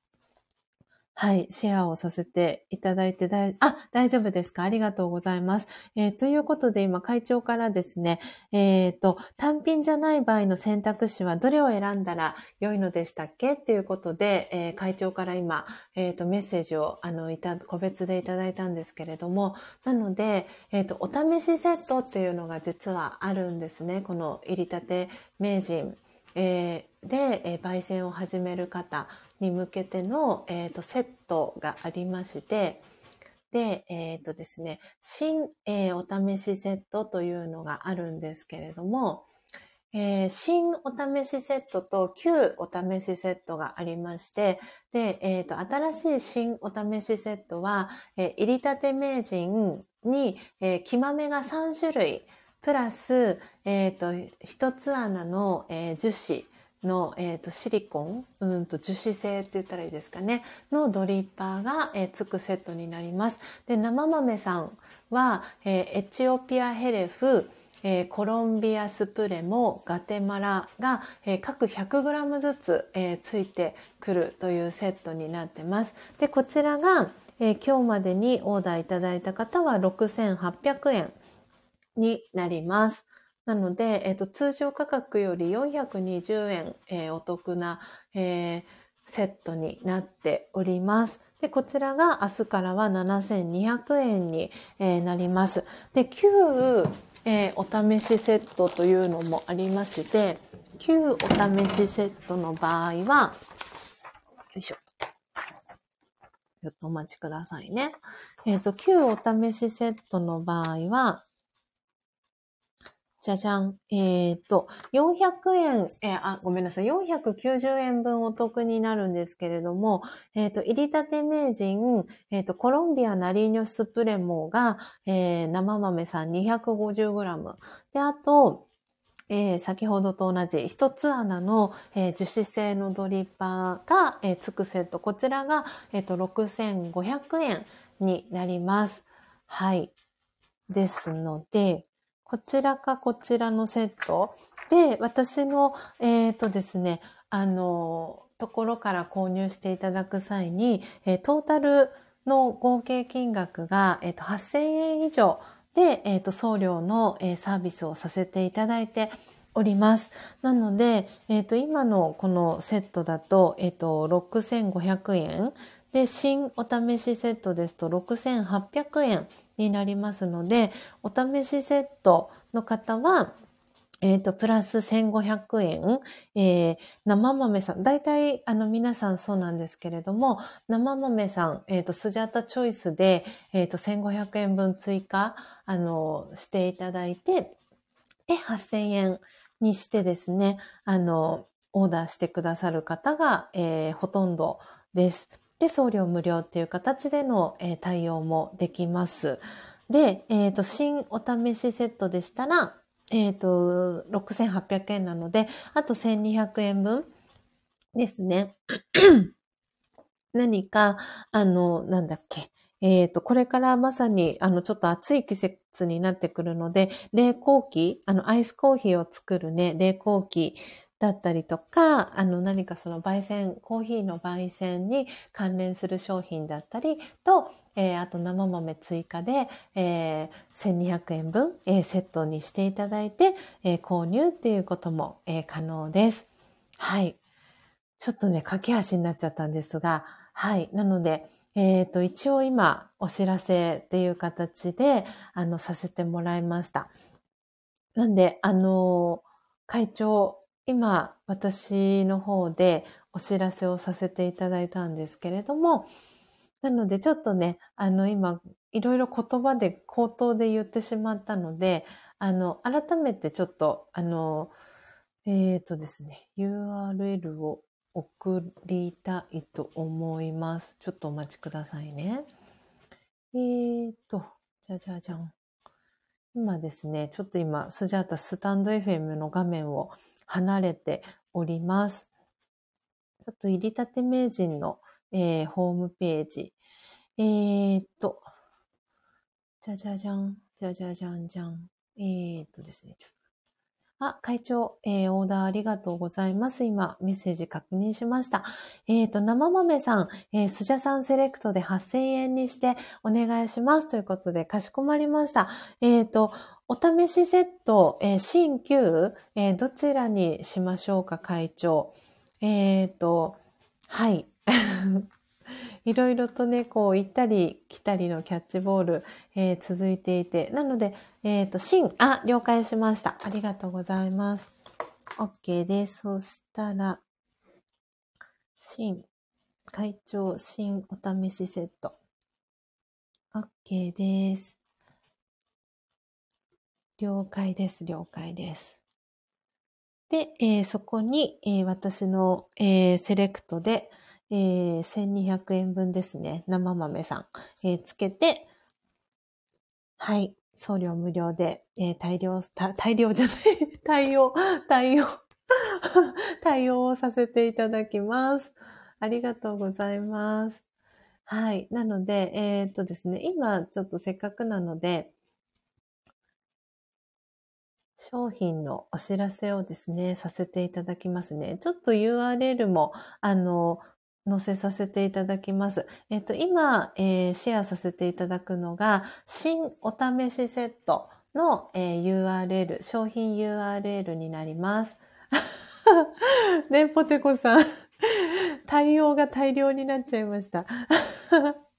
はい、シェアをさせていただいてだい、あ、大丈夫ですか？ありがとうございます。えー、ということで今会長からですね、えっ、ー、と、単品じゃない場合の選択肢はどれを選んだら良いのでしたっけ？っていうことで、えー、会長から今、えっ、と、メッセージを、あの、いた、個別でいただいたんですけれども、なので、えっ、と、お試しセットっていうのが実はあるんですね。この入りたて名人。え、で、え、焙煎を始める方に向けての、えーと、セットがありまして、で、えっ、ー、とですね、新、えー、お試しセットというのがあるんですけれども、えー、新お試しセットと旧お試しセットがありまして、で、えっ、ー、と、新しい新お試しセットは、えー、入りたて名人に、えー、木豆が3種類、プラス、えっ、ー、と、一つ穴の、えー、樹脂の、えーと、シリコン、うんと樹脂製って言ったらいいですかね、のドリッパーが、えー、つくセットになります。で、生豆さんは、えー、エチオピアヘレフ、えー、コロンビアスプレモ、ガテマラが、えー、各 100g ずつ、えー、ついてくるというセットになってます。で、こちらが、え今日までにオーダーいただいた方は6800円になります。なので、えっ、と、通常価格より420円、えお得な、えセットになっております。で、こちらが明日からは7200円に、えなります。で、旧、えー、お試しセットというのもありまして、旧お試しセットの場合は、よいしょ。ちょっとお待ちくださいね。えっ、ー、と、旧お試しセットの場合は、じゃじゃん。えっ、と、400円、えー、あ、ごめんなさい。490円分お得になるんですけれども、えっ、と、入り立て名人、えっ、と、コロンビアナリーニョスプレモが、え生豆さん 250g。で、あと、えー、先ほどと同じ一つ穴の、えー、樹脂製のドリッパーが、えー、つくセット。こちらが、えっ、と、6500円になります。はい。ですので、こちらかこちらのセットで、私の、えっ、ー、とですね、あの、ところから購入していただく際に、えー、トータルの合計金額が、えー、と8000円以上で、えー、と送料の、えー、サービスをさせていただいております。なので、えっ、ー、と今のこのセットだと、えっ、ー、と6500円で、新お試しセットですと6800円になりますので、お試しセットの方は、えっ、ー、と、プラス1500円、えー、生豆さん、大体、あの、皆さんそうなんですけれども、生豆さん、えっ、ー、と、スジャータチョイスで、えっ、ー、と、1500円分追加、あの、していただいて、で、8000円にしてですね、あの、オーダーしてくださる方が、えー、ほとんどです。で、送料無料っていう形での、えー、対応もできます。で、えっ、ー、と、新お試しセットでしたら、えっ、ー、と、6800円なので、あと1200円分ですね。何か、あの、なんだっけ。えっ、ー、と、これからまさに、あの、ちょっと暑い季節になってくるので、冷凍機、あの、アイスコーヒーを作るね、冷凍機だったりとか、あの何かその焙煎、コーヒーの焙煎に関連する商品だったりと、えー、あと生豆追加で、えー、1200円分、えー、セットにしていただいて、え、購入っていうことも、え、可能です。はい。ちょっとね、駆け足になっちゃったんですが、はい。なので、えっ、と、一応今、お知らせっていう形で、あの、させてもらいました。なんで、あの会長、今、私の方でお知らせをさせていただいたんですけれども、なのでちょっとね、あの今、いろいろ言葉で口頭で言ってしまったので、あの、改めてちょっと、あの、えっ、ー、とですね、URL を送りたいと思います。ちょっとお待ちくださいね。えーと、じゃじゃじゃん。今ですね、ちょっと今、スジャータスタンド FM の画面を離れております。ちょっと入りたて名人の、えー、ホームページ。えー、っと、じゃじゃじゃん、じゃじゃじゃんじゃん。えー、っとですね、あ、会長、えー、オーダーありがとうございます。今、メッセージ確認しました。えっ、ー、と、生豆さん、えー、スジャさんセレクトで8000円にしてお願いします。ということで、かしこまりました。えっ、ー、と、お試しセット、えー、新旧、えー、どちらにしましょうか、会長。えっ、ー、と、はい。いろいろとね、こう、行ったり来たりのキャッチボール、えー、続いていて、なので、えっ、ー、と、新、あ、了解しました。ありがとうございます。OK です。そしたら、新、会長、新お試しセット。OK です。了解です、了解です。で、えー、そこに、えー、私の、えー、セレクトで、えー、1200円分ですね。生豆さん、えー、つけて、はい。送料無料で、えー、大量、大量じゃない、対応、対応 対応をさせていただきます。ありがとうございます。はい。なので、えー、っとですね、今ちょっとせっかくなので、商品のお知らせをですね、させていただきますね。ちょっと URL も、あの、載せさせていただきます。えっと、今、えー、シェアさせていただくのが、新お試しセットの、えー、URL、商品 URL になります。ね、ポテコさん。対応が大量になっちゃいました。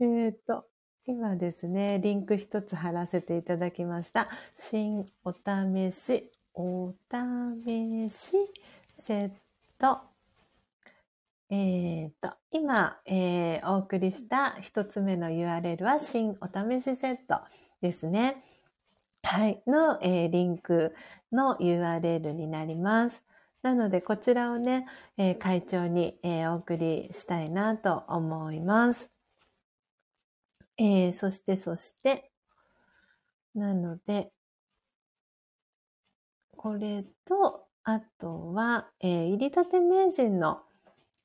えっと、今ですね、リンク一つ貼らせていただきました。新お試し、お試しセット。とえっ、と、今、えー、お送りした一つ目の URL は新お試しセットですね。はい。の、えー、リンクの URL になります。なので、こちらをね、えー、会長に、えー、お送りしたいなと思います。えー、そして、そして、なので、これと、あとは、えー、入りたて名人の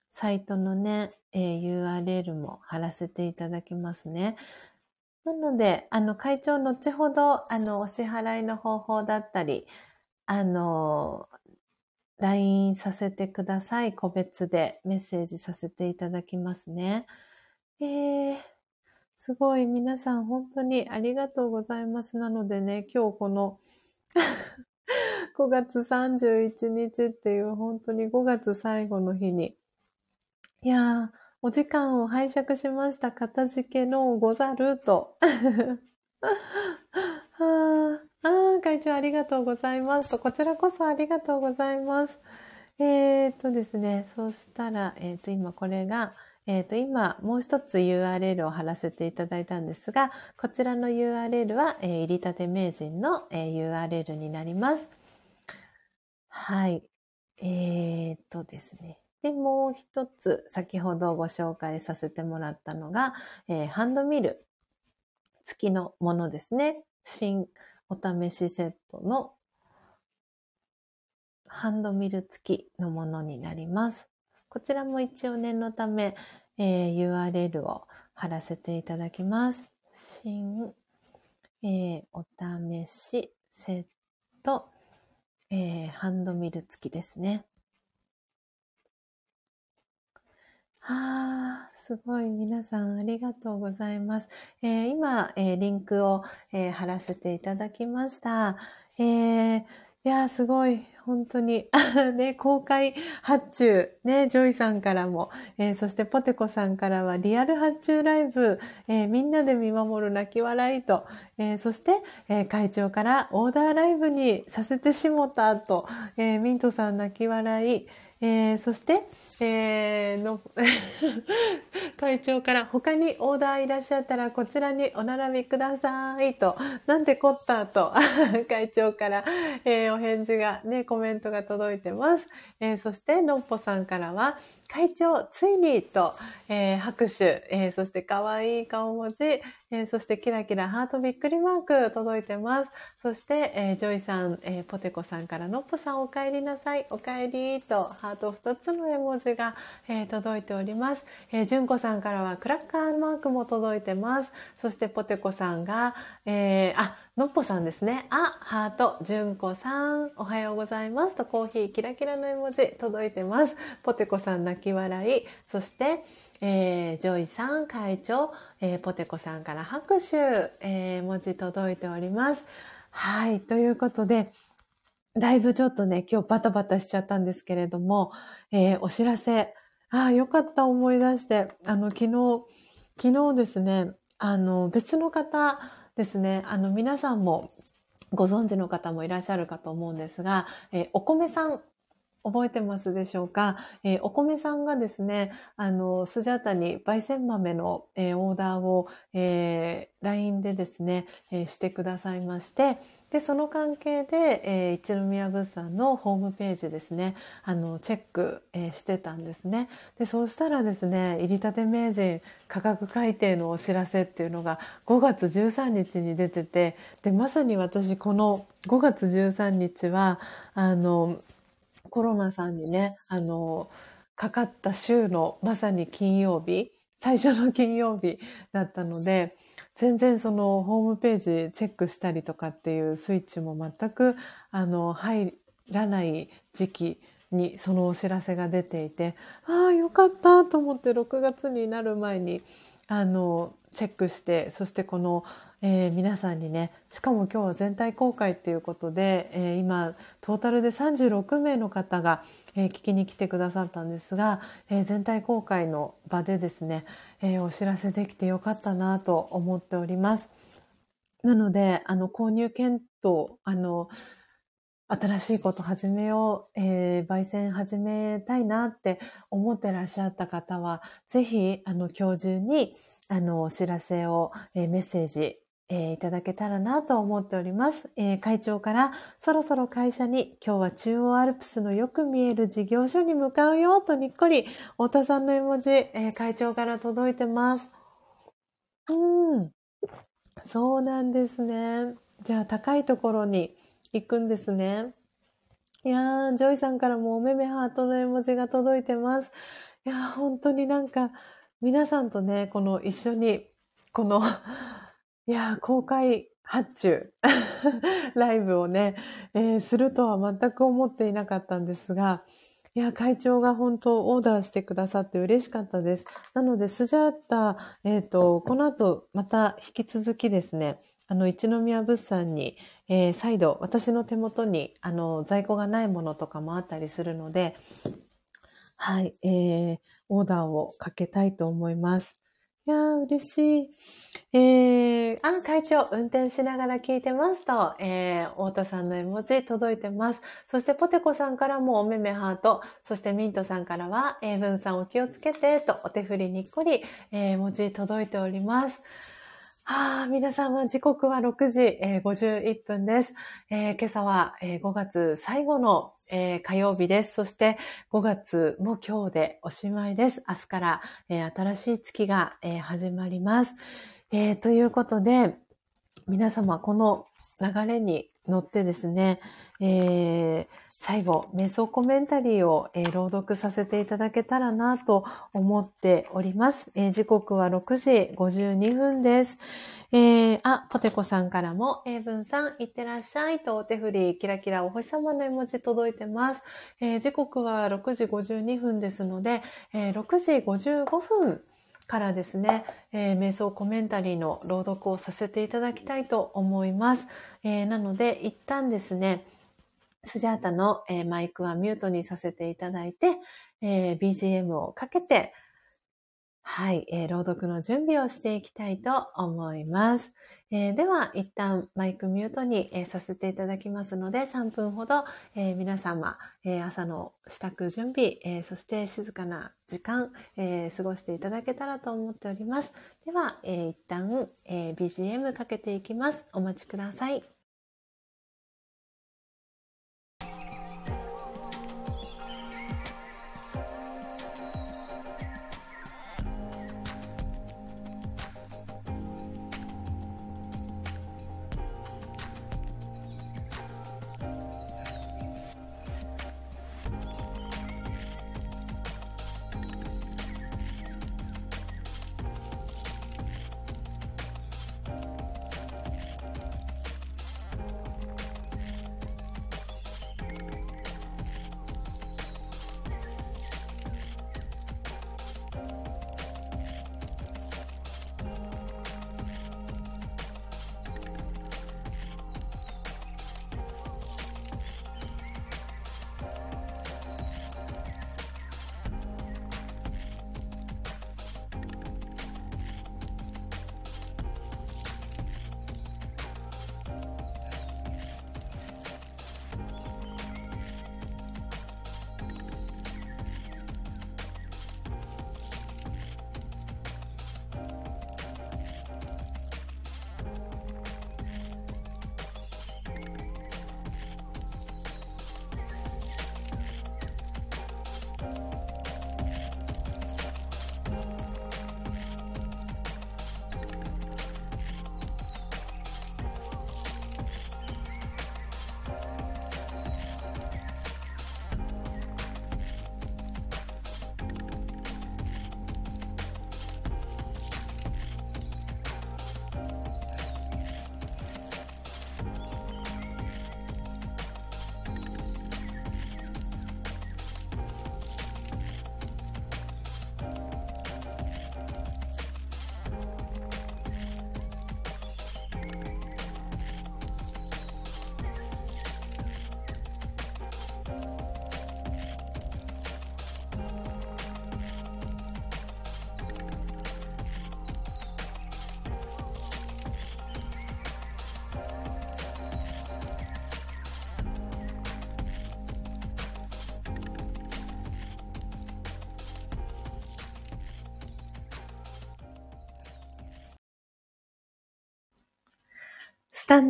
サイトのね、えー、URL も貼らせていただきますね。なので、あの、会長、後ほど、あの、お支払いの方法だったり、あの、LINE させてください。個別でメッセージさせていただきますね。えーすごい皆さん本当にありがとうございます。なのでね、今日この5月31日っていう本当に5月最後の日に、いやー、お時間を拝借しました。片付けのござると。ああ、会長ありがとうございますと。こちらこそありがとうございます。えー、っとですね、そしたら、えー、っと今これが、え、ー、と、今、もう一つ URL を貼らせていただいたんですが、こちらの URL は、えー、入りたて名人の、えー、URL になります。はい。えっ、とですね。で、もう一つ、先ほどご紹介させてもらったのが、えハンドミル付きのものですね。新お試しセットのハンドミル付きのものになります。こちらも一応念のため、えー、URL を貼らせていただきます。新、えー、お試しセット、えー、ハンドミル付きですね。はあ、すごい皆さんありがとうございます。えー、今、えー、リンクを、えー、貼らせていただきました。えー、いやー、すごい。本当に。ね、公開発注。ね、ジョイさんからも。えー、そしてポテコさんからはリアル発注ライブ。えー、みんなで見守る泣き笑いと。えー、そして、え会長からオーダーライブにさせてしもたと。えミントさん泣き笑い。えそして、えー、の 会長から他にオーダーいらっしゃったらこちらにお並びくださいと、なんでこったと 会長から、えー、お返事がね、コメントが届いてます。え、そして、のっぽさんからは、会長、ついにと、えー、拍手、えそして可愛い顔文字、えそしてキラキラハートびっくりマーク届いてます。そして、えジョイさん、えポテコさんからのっぽさんお帰りなさい、お帰りとハート2つの絵文字が、え届いております。えじゅんこさんからはクラッカーマークも届いてます。そしてポテコさんが、えー、あ、のっぽさんですね。あ、ハート、じゅんこさん、おはようございますとコーヒーキラキラの絵文字届いてます。ポテコさん泣き笑い。そして、えー、ジョイさん、会長、えー、ポテコさんから拍手、えー、文字届いております。はい。ということで、だいぶちょっとね、今日バタバタしちゃったんですけれども、えー、お知らせ、ああ、よかった思い出して、あの、昨日、昨日ですね、あの、別の方ですね、あの、皆さんもご存知の方もいらっしゃるかと思うんですが、えー、お米さん覚えてますでしょうか、えー、お米さんがですね、あの、スジャータに焙煎豆の、えー、オーダーを、えー、LINE でですね、え、してくださいまして、で、その関係で、え、一宮物産のホームページですね、あの、チェック、え、してたんですね。で、そうしたらですね、入りたて名人価格改定のお知らせっていうのが5月13日に出てて、で、まさに私この5月13日は、あの、コロナさんにね、あの、かかった週のまさに金曜日、最初の金曜日だったので、全然そのホームページチェックしたりとかっていうスイッチも全くあの入らない時期にそのお知らせが出ていて、ああ、よかったと思って6月になる前にあのチェックして、そしてこのえー、皆さんにね、しかも今日は全体公開っていうことで、えー、今、トータルで36名の方が、えー、聞きに来てくださったんですが、え全体公開の場でですね、えお知らせできてよかったなと思っております。なので、あの、購入検討、あの、新しいこと始めよう、えー、焙煎始めたいなって思ってらっしゃった方は、ぜひ、あの、今日中に、あの、お知らせを、えー、メッセージ、えー、いただけたらなと思っております、えー、会長からそろそろ会社に今日は中央アルプスのよく見える事業所に向かうよとにっこり太陽さんの絵文字、えー、会長から届いてます。うん。そうなんですね。じゃあ高いところに行くんですね。いやー、ジョイさんからもおめめハートの絵文字が届いてます。いやー、本当になんか皆さんとね、この一緒にこのいや、公開発注 ライブをね、えー、するとは全く思っていなかったんですが、いや、会長が本当オーダーしてくださって嬉しかったです。なので、スジャータ、えっ、ー、と、この後また引き続きですね、あの、一宮物産に、えー、再度、私の手元に、あの、在庫がないものとかもあったりするので、はい、えー、オーダーをかけたいと思います。いやー、嬉しい。えー、あ、会長、運転しながら聞いてますと、えー、太田さんの絵文字届いてます。そして、ポテコさんからもおめめハート、そしてミントさんからは、え、文さんお気をつけて、とお手振りにっこり、えー、文字届いております。ああ、皆様時刻は6時、えー、51分です。えー、今朝は、えー、5月最後の、えー、火曜日です。そして5月も今日でおしまいです。明日から、えー、新しい月が、えー、始まります。えー、ということで、皆様この流れに乗ってですね、えー、最後、瞑想コメンタリーを、えー、朗読させていただけたらなと思っております。えー、時刻は6時52分です。えー、あ、ポテコさんからも、英文さん、いってらっしゃいとお手振り、キラキラお星様の絵文字届いてます。えー、時刻は6時52分ですので、えー、6時55分からですね、えー、瞑想コメンタリーの朗読をさせていただきたいと思います。えー、なので、一旦ですね、スジャータの、えー、マイクはミュートにさせていただいて、え BGM をかけて、はい、えー、朗読の準備をしていきたいと思います。えー、では、一旦マイクミュートに、えー、させていただきますので、3分ほど、え皆様、え朝の支度準備、えそして静かな時間、え過ごしていただけたらと思っております。では、え一旦、え BGM かけていきます。お待ちください。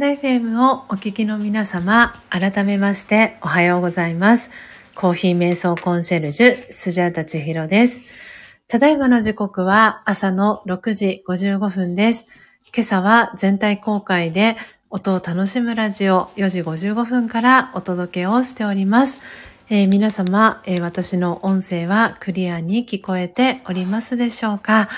ド FM をお聞きの皆様、改めましておはようございます。コーヒー瞑想コンシェルジュ、スジャータチヒロです。ただいまの時刻は朝の6時55分です。今朝は全体公開で音を楽しむラジオ4時55分からお届けをしております。えー、皆様、えー、私の音声はクリアに聞こえておりますでしょうか、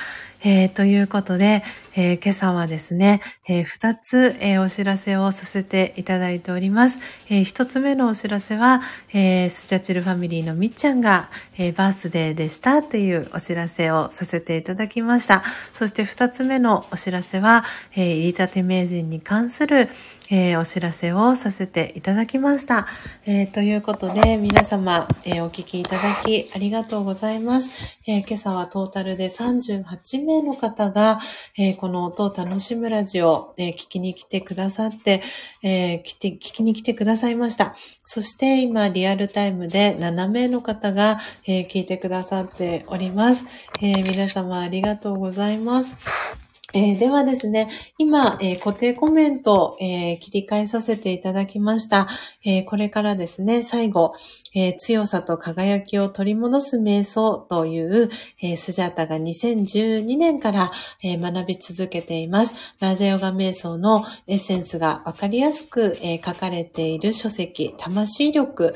えー、ということで、えー、今朝はですね、えー、二つ、えー、お知らせをさせていただいております。えー、一つ目のお知らせは、えー、スチャチルファミリーのみっちゃんが、え、バースデーでしたというお知らせをさせていただきました。そして二つ目のお知らせは、え、入りたて名人に関する、え、お知らせをさせていただきました。え、ということで、皆様、え、お聞きいただきありがとうございます。え、今朝はトータルで38名の方が、えーこの音を楽しむラジオ、えー、聞きに来てくださって、えー、来て、聞きに来てくださいました。そして今、リアルタイムで7名の方が、えー、聞いてくださっております。えー、皆様ありがとうございます。えー、ではですね、今、えー、固定コメント、えー、切り替えさせていただきました。えこれからですね、最後、え強さと輝きを取り戻す瞑想という、えスジャータが2012年から、え学び続けています。ラジャヨガ瞑想のエッセンスがわかりやすく、え書かれている書籍、魂力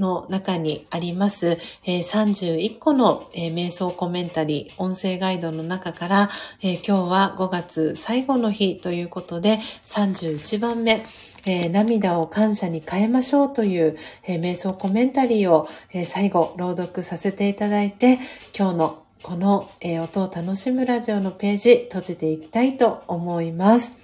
の中にあります、え、31個の、え、瞑想コメンタリー、音声ガイドの中から、え、今日は5月最後の日ということで31番目、えー、涙を感謝に変えましょうという、えー、瞑想コメンタリーを、えー、最後朗読させていただいて、今日のこの、え音を楽しむラジオのページ閉じていきたいと思います。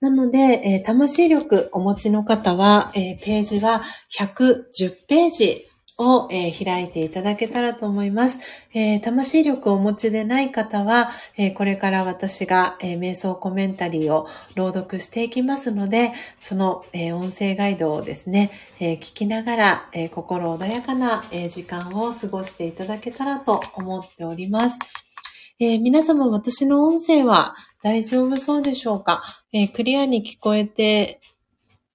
なので、えー、魂力お持ちの方は、えー、ページは110ページを、えー、開いていただけたらと思います。えー、魂力をお持ちでない方は、えー、これから私が、え瞑想コメンタリーを朗読していきますので、その、え音声ガイドをですね、え聞きながら、え心穏やかな、え時間を過ごしていただけたらと思っております。え皆様、私の音声は大丈夫そうでしょうか？えー、クリアに聞こえて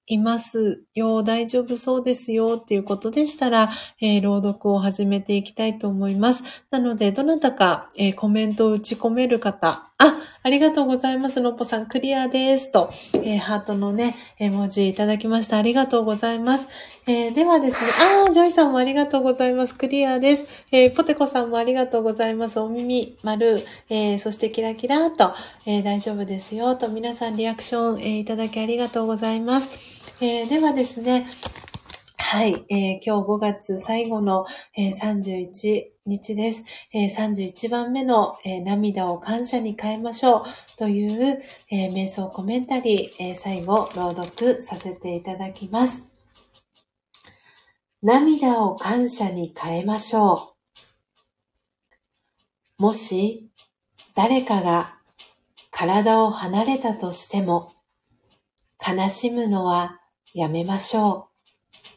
います。よ、大丈夫そうですよっていうことでしたら、えー、朗読を始めていきたいと思います。なので、どなたか、えー、コメントを打ち込める方、あ、ありがとうございます。のっぽさん、クリアですと、えー、ハートのね、絵文字いただきました。ありがとうございます。えー、ではですね、あー、ジョイさんもありがとうございます。クリアです。えー、ポテコさんもありがとうございます。お耳、丸、えー、そしてキラキラと、えー、大丈夫ですよと、皆さんリアクション、えー、いただきありがとうございます。えー、ではですね、はい、えー、今日5月最後の、えー、31日です。えー、31番目の、え涙を感謝に変えましょうという、え瞑想コメンタリー、え最後朗読させていただきます。涙を感謝に変えましょう。もし誰かが体を離れたとしても悲しむのはやめましょう。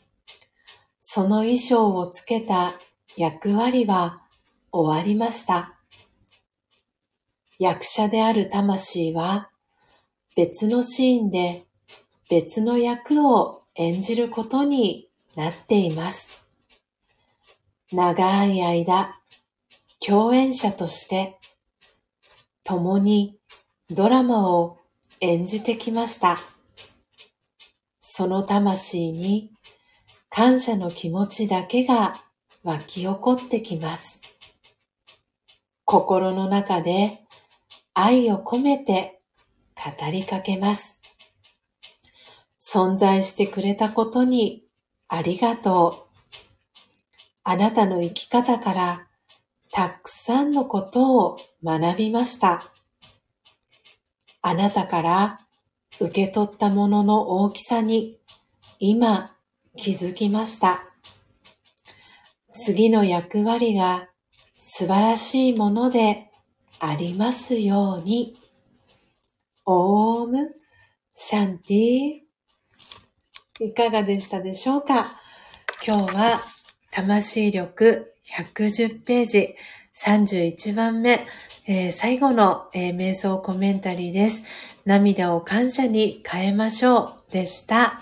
その衣装をつけた役割は終わりました。役者である魂は別のシーンで別の役を演じることになっています。長い間、共演者として共にドラマを演じてきました。その魂に感謝の気持ちだけが湧き起こってきます。心の中で愛を込めて語りかけます。存在してくれたことにありがとう。あなたの生き方からたくさんのことを学びました。あなたから受け取ったものの大きさに今気づきました。次の役割が素晴らしいものでありますように。オームシャンティいかがでしたでしょうか？今日は魂力110ページ31番目、えー、最後の、えー、瞑想コメンタリーです。涙を感謝に変えましょうでした。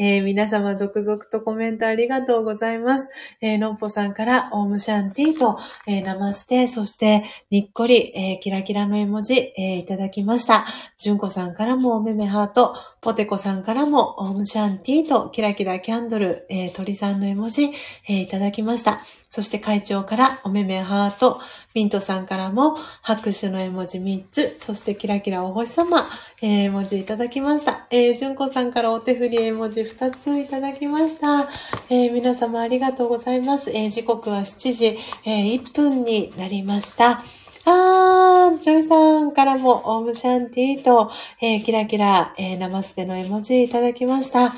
えー、皆様続々とコメントありがとうございます。えー、のっぽさんからオームシャンティーと、えー、ナマステ、そしてにっこり、えー、キラキラの絵文字、え、いただきました。じゅんこさんからもおめめハート、ポテコさんからもオムシャンティーとキラキラキャンドル、えー、鳥さんの絵文字、えー、いただきました。そして会長からおめめハート、ミントさんからも拍手の絵文字3つ、そしてキラキラお星様、えー、絵文字いただきました。えー、じゅんこさんからお手振り絵文字2ついただきました。えー、皆様ありがとうございます。えー、時刻は7時、えー、1分になりました。あー、ジョイさんからもオームシャンティーと、えー、キラキラ、えー、ナマステの絵文字いただきました。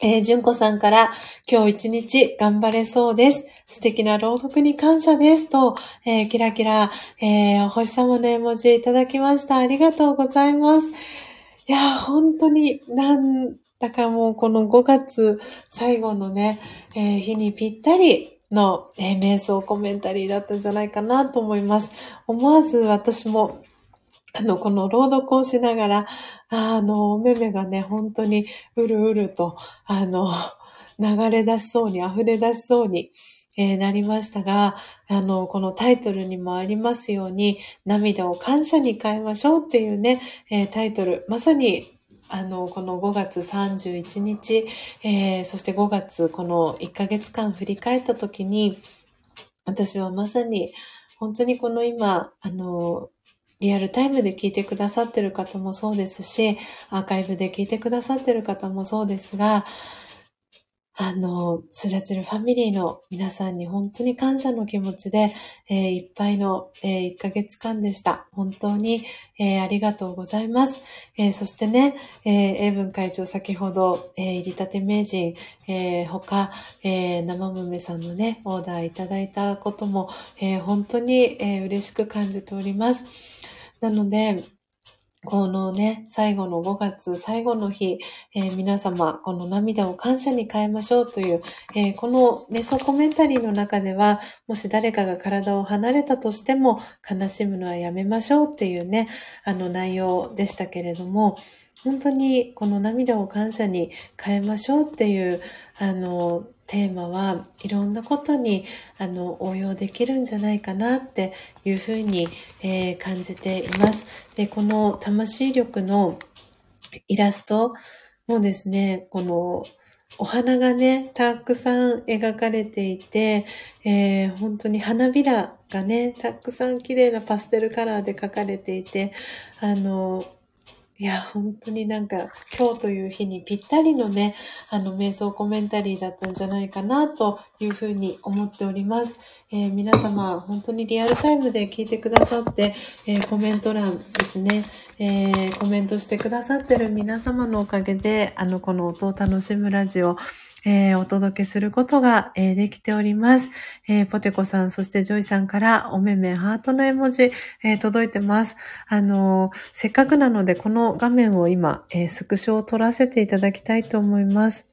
えー、純子さんから今日一日頑張れそうです。素敵な朗読に感謝です。と、えー、キラキラ、えー、お星様の絵文字いただきました。ありがとうございます。いや、本当になんだかもうこの5月最後のね、えー、日にぴったりの、えー、瞑想コメンタリーだったんじゃないかなと思います。思わず私もあの、この朗読をしながら、あの、お目目がね、本当にうるうると、あの、流れ出しそうに、溢れ出しそうに、えー、なりましたが、あの、このタイトルにもありますように、涙を感謝に変えましょうっていうね、えー、タイトル、まさにあの、この5月31日、えー、そして5月、この1ヶ月間振り返った時に、私はまさに、本当にこの今、あの、リアルタイムで聞いてくださってる方もそうですし、アーカイブで聞いてくださってる方もそうですが、あの、スジャチルファミリーの皆さんに本当に感謝の気持ちで、えー、いっぱいの、えー、1ヶ月間でした。本当に、えー、ありがとうございます。えそしてね、え英文会長先ほど、え入りたて名人、え他、え生豆さんのね、オーダーいただいたことも、え本当に、え嬉しく感じております。なので、このね、最後の5月最後の日、えー、皆様、この涙を感謝に変えましょうという、えー、このメソコメンタリーの中では、もし誰かが体を離れたとしても、悲しむのはやめましょうっていうね、あの内容でしたけれども、本当にこの涙を感謝に変えましょうっていう、あの、テーマはいろんなことにあの応用できるんじゃないかなっていうふうに、えー、感じています。で、この魂力のイラストもですね、このお花がね、たくさん描かれていて、えー、本当に花びらがね、たくさん綺麗なパステルカラーで描かれていて、あの、いや、本当になんか今日という日にぴったりのね、あの瞑想コメンタリーだったんじゃないかなというふうに思っております。えー、皆様、本当にリアルタイムで聞いてくださって、えー、コメント欄ですね、えー、コメントしてくださってる皆様のおかげで、あの、この音を楽しむラジオ、えー、お届けすることが、えー、できております。えー、ポテコさん、そしてジョイさんからおめめハートの絵文字、え届いてます。あのせっかくなので、この画面を今、えスクショを撮らせていただきたいと思います。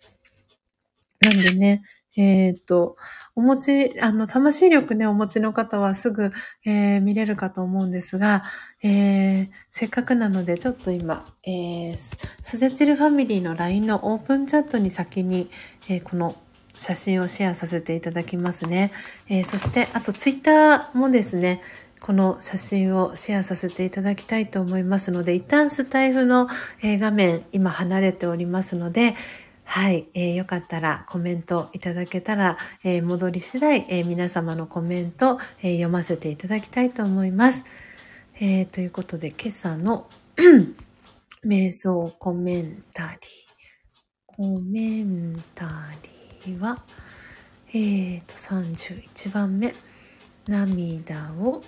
なんでね、えっ、と、お持ち、あの、魂力ね、お持ちの方はすぐ、えー、見れるかと思うんですが、えー、せっかくなので、ちょっと今、えー、スジャチルファミリーの LINE のオープンチャットに先に、えー、この写真をシェアさせていただきますね。えー、そして、あとツイッターもですね、この写真をシェアさせていただきたいと思いますので、一旦スタイフの画面、今離れておりますので、はい、えー、よかったらコメントいただけたら、えー、戻り次第、え、皆様のコメント、え読ませていただきたいと思います。えということで、今朝の 瞑想コメンタリー。コメンタリーは、えっ、と、31番目。涙を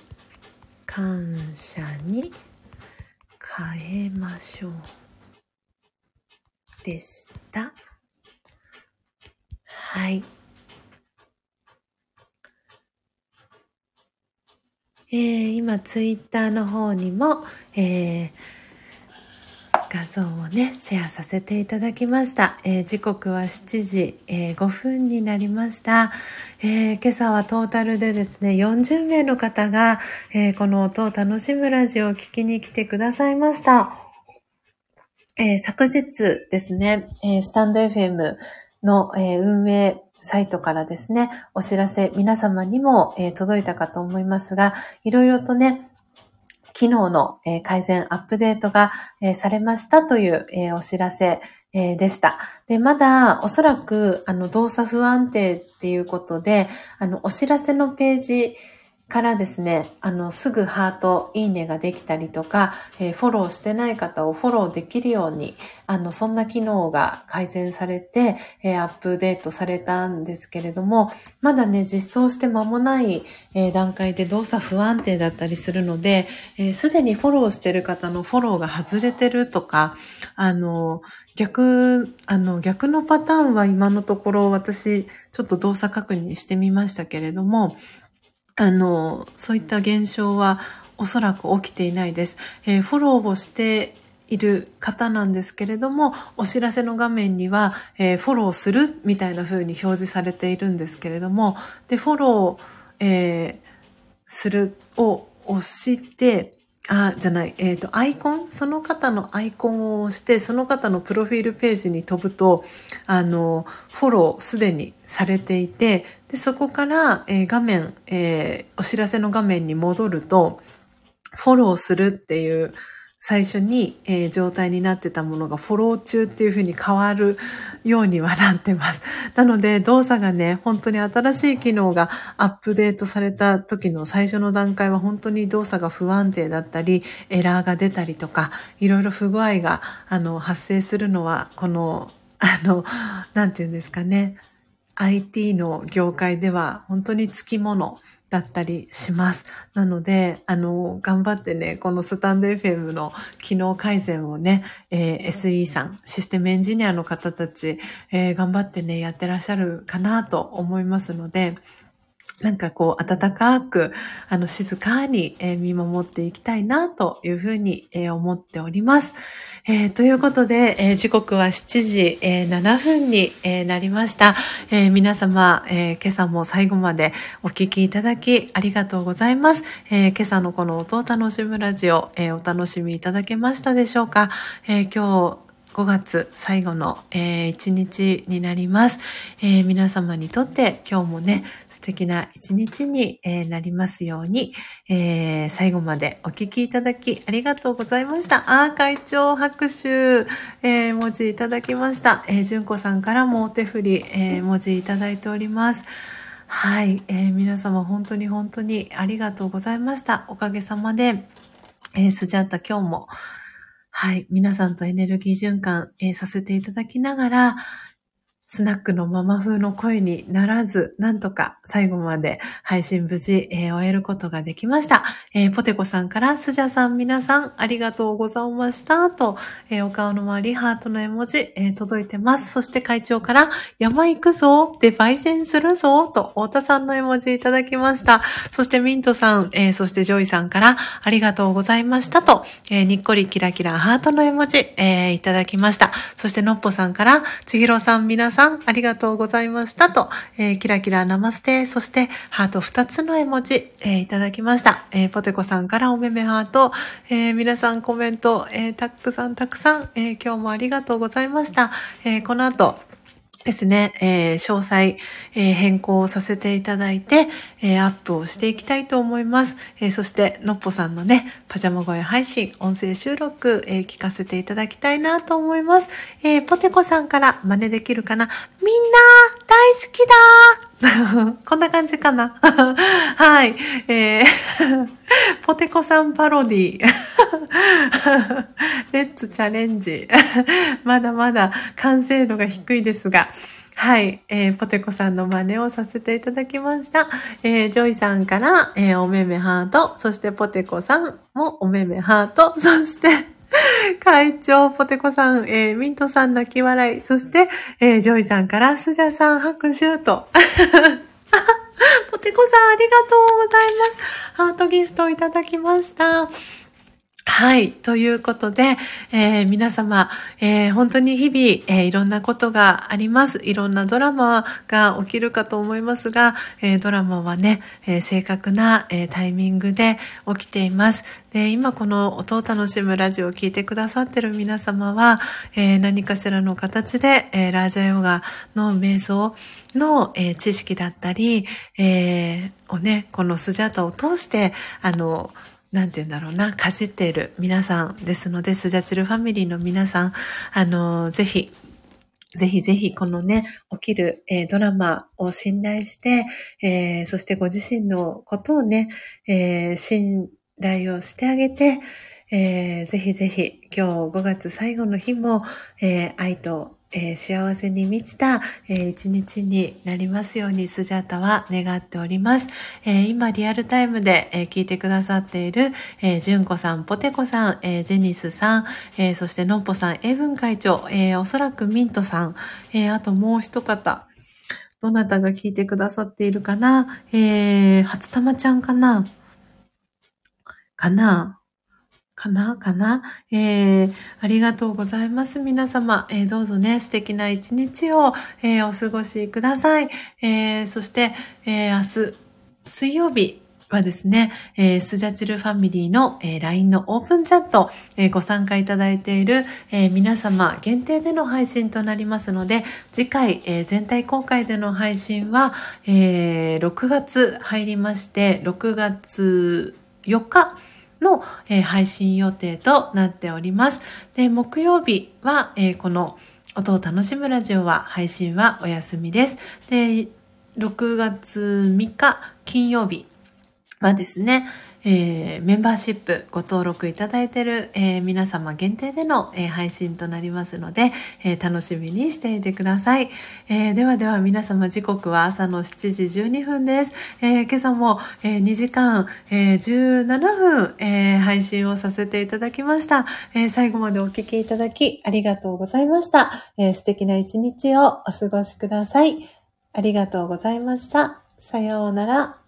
感謝に変えましょう。でした。はい。えー、今、ツイッターの方にも、えー、画像をね、シェアさせていただきました。えー、時刻は7時、えー、5分になりました、えー、今朝はトータルでですね、40名の方が、えこの音を楽しむラジオを聞きに来てくださいました。え昨日ですね、えスタンド FM の、え運営サイトからですね、お知らせ皆様にも、え届いたかと思いますが、いろいろとね、機能の、改善、アップデートが、されましたという、お知らせ、でした。で、まだおそらくあの動作不安定っていうことで、あのお知らせのページからですね、あの、すぐハート、いいねができたりとか、えー、フォローしてない方をフォローできるように、あの、そんな機能が改善されて、えー、アップデートされたんですけれども、まだね、実装して間もない、えー、段階で動作不安定だったりするので、す、で、にフォローしてる方のフォローが外れてるとか、あの、逆、あの、逆のパターンは今のところ私、ちょっと動作確認してみましたけれども、あの、そういった現象はおそらく起きていないです。えー、フォローをしている方なんですけれども、お知らせの画面には、えー、フォローするみたいな風に表示されているんですけれども、で、フォロー、えー、するを押して、あ、じゃない、えっ、ー、と、アイコン？その方のアイコンを押して、その方のプロフィールページに飛ぶと、あの、フォローすでにされていて、で、そこから、えー、画面、えー、お知らせの画面に戻ると、フォローするっていう最初に、えー、状態になってたものがフォロー中っていう風に変わるようにはなってます。なので動作がね、本当に新しい機能がアップデートされた時の最初の段階は本当に動作が不安定だったり、エラーが出たりとか、いろいろ不具合があの発生するのは、この、あの、なんていうんですかね、IT の業界では本当につきものだったりします。なので、あの、頑張ってね、このスタンド FM の機能改善をね、えー、SE さん、システムエンジニアの方たち、えー、頑張ってね、やってらっしゃるかなと思いますので、なんかこう、暖かく、あの、静かに、えー、見守っていきたいな、というふうに、えー、思っております。えー、ということで、えー、時刻は7時、えー、7分に、えなりました。え皆様、え今朝も最後までお聞きいただきありがとうございます。え今朝のこの音を楽しむラジオ、えお楽しみいただけましたでしょうか、え今日5月最後の、えー、一日になります、えー、皆様にとって今日もね、素敵な一日に、え、なりますように、えー、最後までお聞きいただきありがとうございました。あ、会長拍手、えー、文字いただきました。えー、純子さんからもお手振り、えー、文字いただいております。はい、えー、皆様本当に本当にありがとうございました。おかげさまで、えー、スジャータ今日もはい。皆さんとエネルギー循環、えー、させていただきながら、スナックのママ風の声にならず、なんとか最後まで配信無事、えー、終えることができました。えー、ポテコさんからスジャさん皆さんありがとうございました。と、えー、お顔の周りハートの絵文字、え届いてます。そして会長から山行くぞで焙煎するぞと太田さんの絵文字いただきました。そしてミントさん、えそしてジョイさんからありがとうございましたと、えにっこりキラキラハートの絵文字、えいただきました。そしてのっぽさんからちひろさん皆さんさん、ありがとうございましたと、えー、キラキラナマステ、そしてハート2つの絵文字、えー、いただきました。えー、ポテコさんからおめめハート、え皆さんコメント、えたくさんたくさん、え今日もありがとうございました。えこの後、ですね、えー、詳細、えー、変更をさせていただいて、えー、アップをしていきたいと思います。えそして、のっぽさんのね、パジャマ声配信、音声収録、え聞かせていただきたいなと思います。えポテコさんから真似できるかな？みんな、大好きだ こんな感じかな はい。えー、ポテコさんパロディ。レッツチャレンジ。まだまだ完成度が低いですが、はい、えー、ポテコさんの真似をさせていただきました。えー、ジョイさんから、えー、おめめハート、そしてポテコさんもおめめハート、そして、会長、ポテコさん、えー、ミントさん泣き笑い、そして、えー、ジョイさんからスジャさん拍手と。ポテコさんありがとうございます。ハートギフトをいただきました。はい。ということで、えー、皆様、えー、本当に日々、えー、いろんなことがあります。いろんなドラマが起きるかと思いますが、えドラマはね、え正確な、えタイミングで起きています。で、今この音を楽しむラジオを聴いてくださってる皆様は、え何かしらの形で、えラージャヨガの瞑想の、え知識だったり、えをね、このスジャータを通して、あの、なんて言うんだろうな、かじっている皆さんですので、スジャチルファミリーの皆さん、あの、ぜひ、ぜひぜひこのね、起きる、えー、ドラマを信頼して、えー、そしてご自身のことをね、えー、信頼をしてあげて、えー、ぜひぜひ今日5月最後の日も、え愛とえー、幸せに満ちた、えー、一日になりますようにスジャータは願っております。えー、今リアルタイムで、え聞いてくださっている、えー、純子さん、ポテコさん、えジェニスさん、えそしてのっぽさん、英文会長、えおそらくミントさん、えあともう一方、どなたが聞いてくださっているかな？えー、初玉ちゃんかな？かな？かな？かな？えー、ありがとうございます。皆様、えー、どうぞね、素敵な一日を、えー、お過ごしください。えー、そして、えー、明日、水曜日、はですね、えー、スジャチルファミリーの、えー、LINE のオープンチャット、えー、ご参加いただいている、えー、皆様限定での配信となりますので、次回、えー、全体公開での配信は、えー、6月入りまして、6月4日、の、配信予定となっております。で、木曜日は、この音を楽しむラジオは配信はお休みです。で、6月3日金曜日はですね、えー、メンバーシップご登録いただいている、えー、皆様限定での、えー、配信となりますので、え楽しみにしていてください、えではでは皆様時刻は朝の7時12分です。え今朝も、え2時間、え17分、え配信をさせていただきました、え最後までお聴きいただきありがとうございました、え素敵な一日をお過ごしください。ありがとうございました。さようなら。